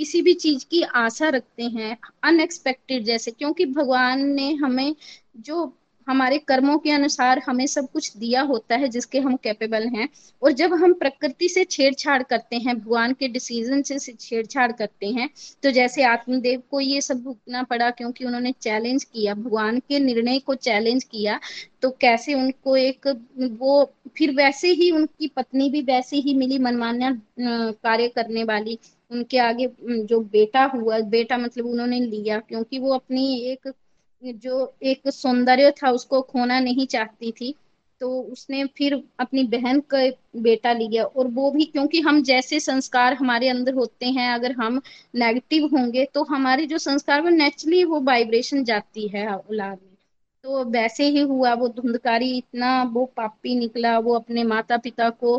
किसी भी चीज़ की आशा रखते हैं अनएक्सपेक्टेड जैसे, क्योंकि भगवान ने हमें जो हमारे कर्मों के अनुसार हमें सब कुछ दिया होता है, जिसके हम कैपेबल हैं, और जब हम प्रकृति से छेड़छाड़ करते हैं, भगवान के डिसीज़न से छेड़छाड़ करते हैं तो जैसे आत्मदेव को ये सब भुगतना पड़ा, क्योंकि उन्होंने चैलेंज किया, भगवान के निर्णय को चैलेंज किया तो कैसे उनको एक वो फिर वैसे ही उनकी पत्नी भी वैसे ही मिली मनमान्य कार्य करने वाली उनके आगे जो बेटा हुआ, बेटा मतलब उन्होंने लिया, क्योंकि वो अपनी एक, जो एक सौंदर्य था उसको खोना नहीं चाहती थी तो उसने फिर अपनी बहन का बेटा लिया, और वो भी क्योंकि हम जैसे संस्कार हमारे अंदर होते हैं, अगर हम नेगेटिव होंगे तो हमारे जो संस्कार, वो नेचुरली वो वाइब्रेशन जाती है औलाद में। तो वैसे ही हुआ, वो धुंधकारी इतना, वो पापी निकला, वो अपने माता पिता को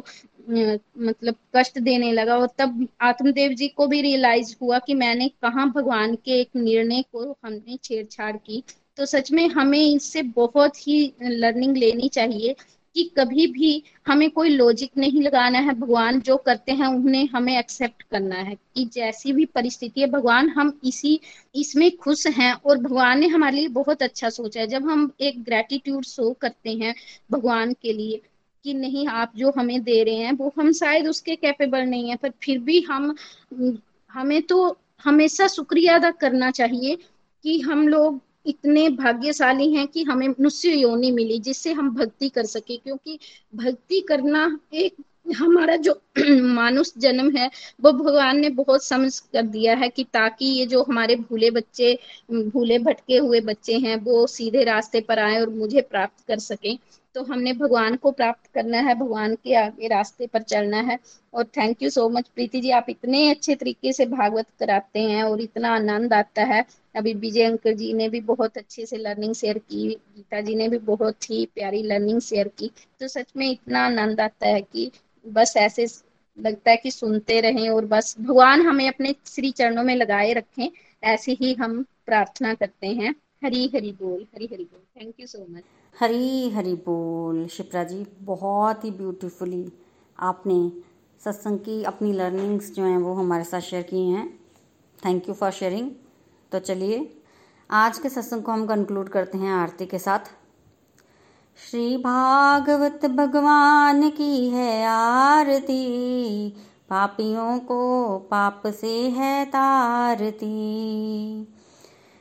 मतलब कष्ट देने लगा और तब आत्मदेव जी को भी रियलाइज़ हुआ कि मैंने कहा भगवान के एक निर्णय को हमने छेड़छाड़ की। तो सच में हमें इससे बहुत ही लर्निंग लेनी चाहिए कि कभी भी हमें कोई लॉजिक नहीं लगाना है, भगवान जो करते हैं उन्हें हमें एक्सेप्ट करना है कि जैसी भी परिस्थिति है, भगवान हम इसी, इसमें खुश हैं और भगवान ने हमारे लिए बहुत अच्छा सोचा है। जब हम एक ग्रेटिट्यूड शो करते हैं भगवान के लिए कि नहीं, आप जो हमें दे रहे हैं, वो हम शायद उसके कैपेबल नहीं है, पर फिर भी हम, हमें तो हमेशा शुक्रिया अदा करना चाहिए कि हम लोग इतने भाग्यशाली हैं कि हमें मनुष्य योनि मिली, जिससे हम भक्ति कर सके, क्योंकि भक्ति करना एक, हमारा जो मानुष जन्म है, वो भगवान ने बहुत समझ कर दिया है कि ताकि ये जो हमारे भूले बच्चे, भूले भटके हुए बच्चे हैं, वो सीधे रास्ते पर आए और मुझे प्राप्त कर सके। तो हमने भगवान को प्राप्त करना है, भगवान के आगे रास्ते पर चलना है। और thank you so much Preeti ji, आप इतने अच्छे तरीके से भागवत कराते हैं और इतना आनंद आता है। अभी विजय अंकल जी ने भी बहुत अच्छे से लर्निंग शेयर की, गीता जी ने भी बहुत ही प्यारी लर्निंग शेयर की। तो सच में इतना आनंद आता है कि बस ऐसे लगता है कि सुनते रहें और बस भगवान हमें अपने श्री चरणों में लगाए रखें, ऐसे ही हम प्रार्थना करते हैं। हरी हरी बोल, हरी हरी बोल। Thank you so much Hari Hari बोल। शिप्रा जी, बहुत ही ब्यूटीफुली आपने सत्संग की अपनी लर्निंग्स जो हैं वो हमारे साथ शेयर की हैं। थैंक यू फॉर शेयरिंग तो चलिए, आज के सत्संग को हम कंक्लूड करते हैं आरती के साथ। श्री भागवत भगवान की है आरती, पापियों को पाप से है तारती।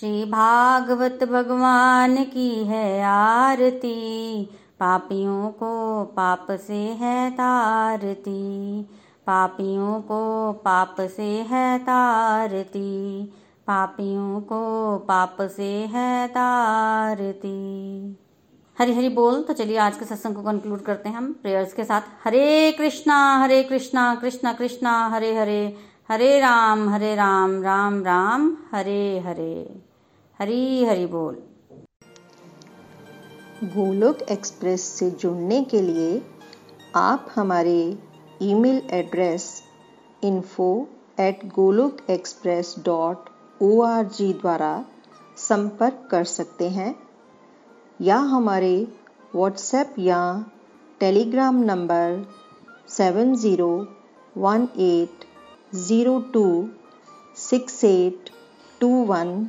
श्री भागवत भगवान की है आरती। पापियों को पाप से है तारती। पापियों को पाप से है तारती। पापियों को पाप से है तारती। हरी हरी बोल तो चलिए आज के सत्संग को कंक्लूड करते हैं हम प्रेयर्स के साथ। हरे कृष्णा हरे कृष्णा कृष्णा कृष्णा, हरे हरे। हरे राम हरे राम राम राम, हरे हरे। हरी हरी बोल। गोलोक एक्सप्रेस से जुड़ने के लिए आप हमारे email address info at Golok express dot O R G द्वारा संपर्क कर सकते हैं, या हमारे व्हाट्सएप या Telegram number seven zero one eight zero two six eight two one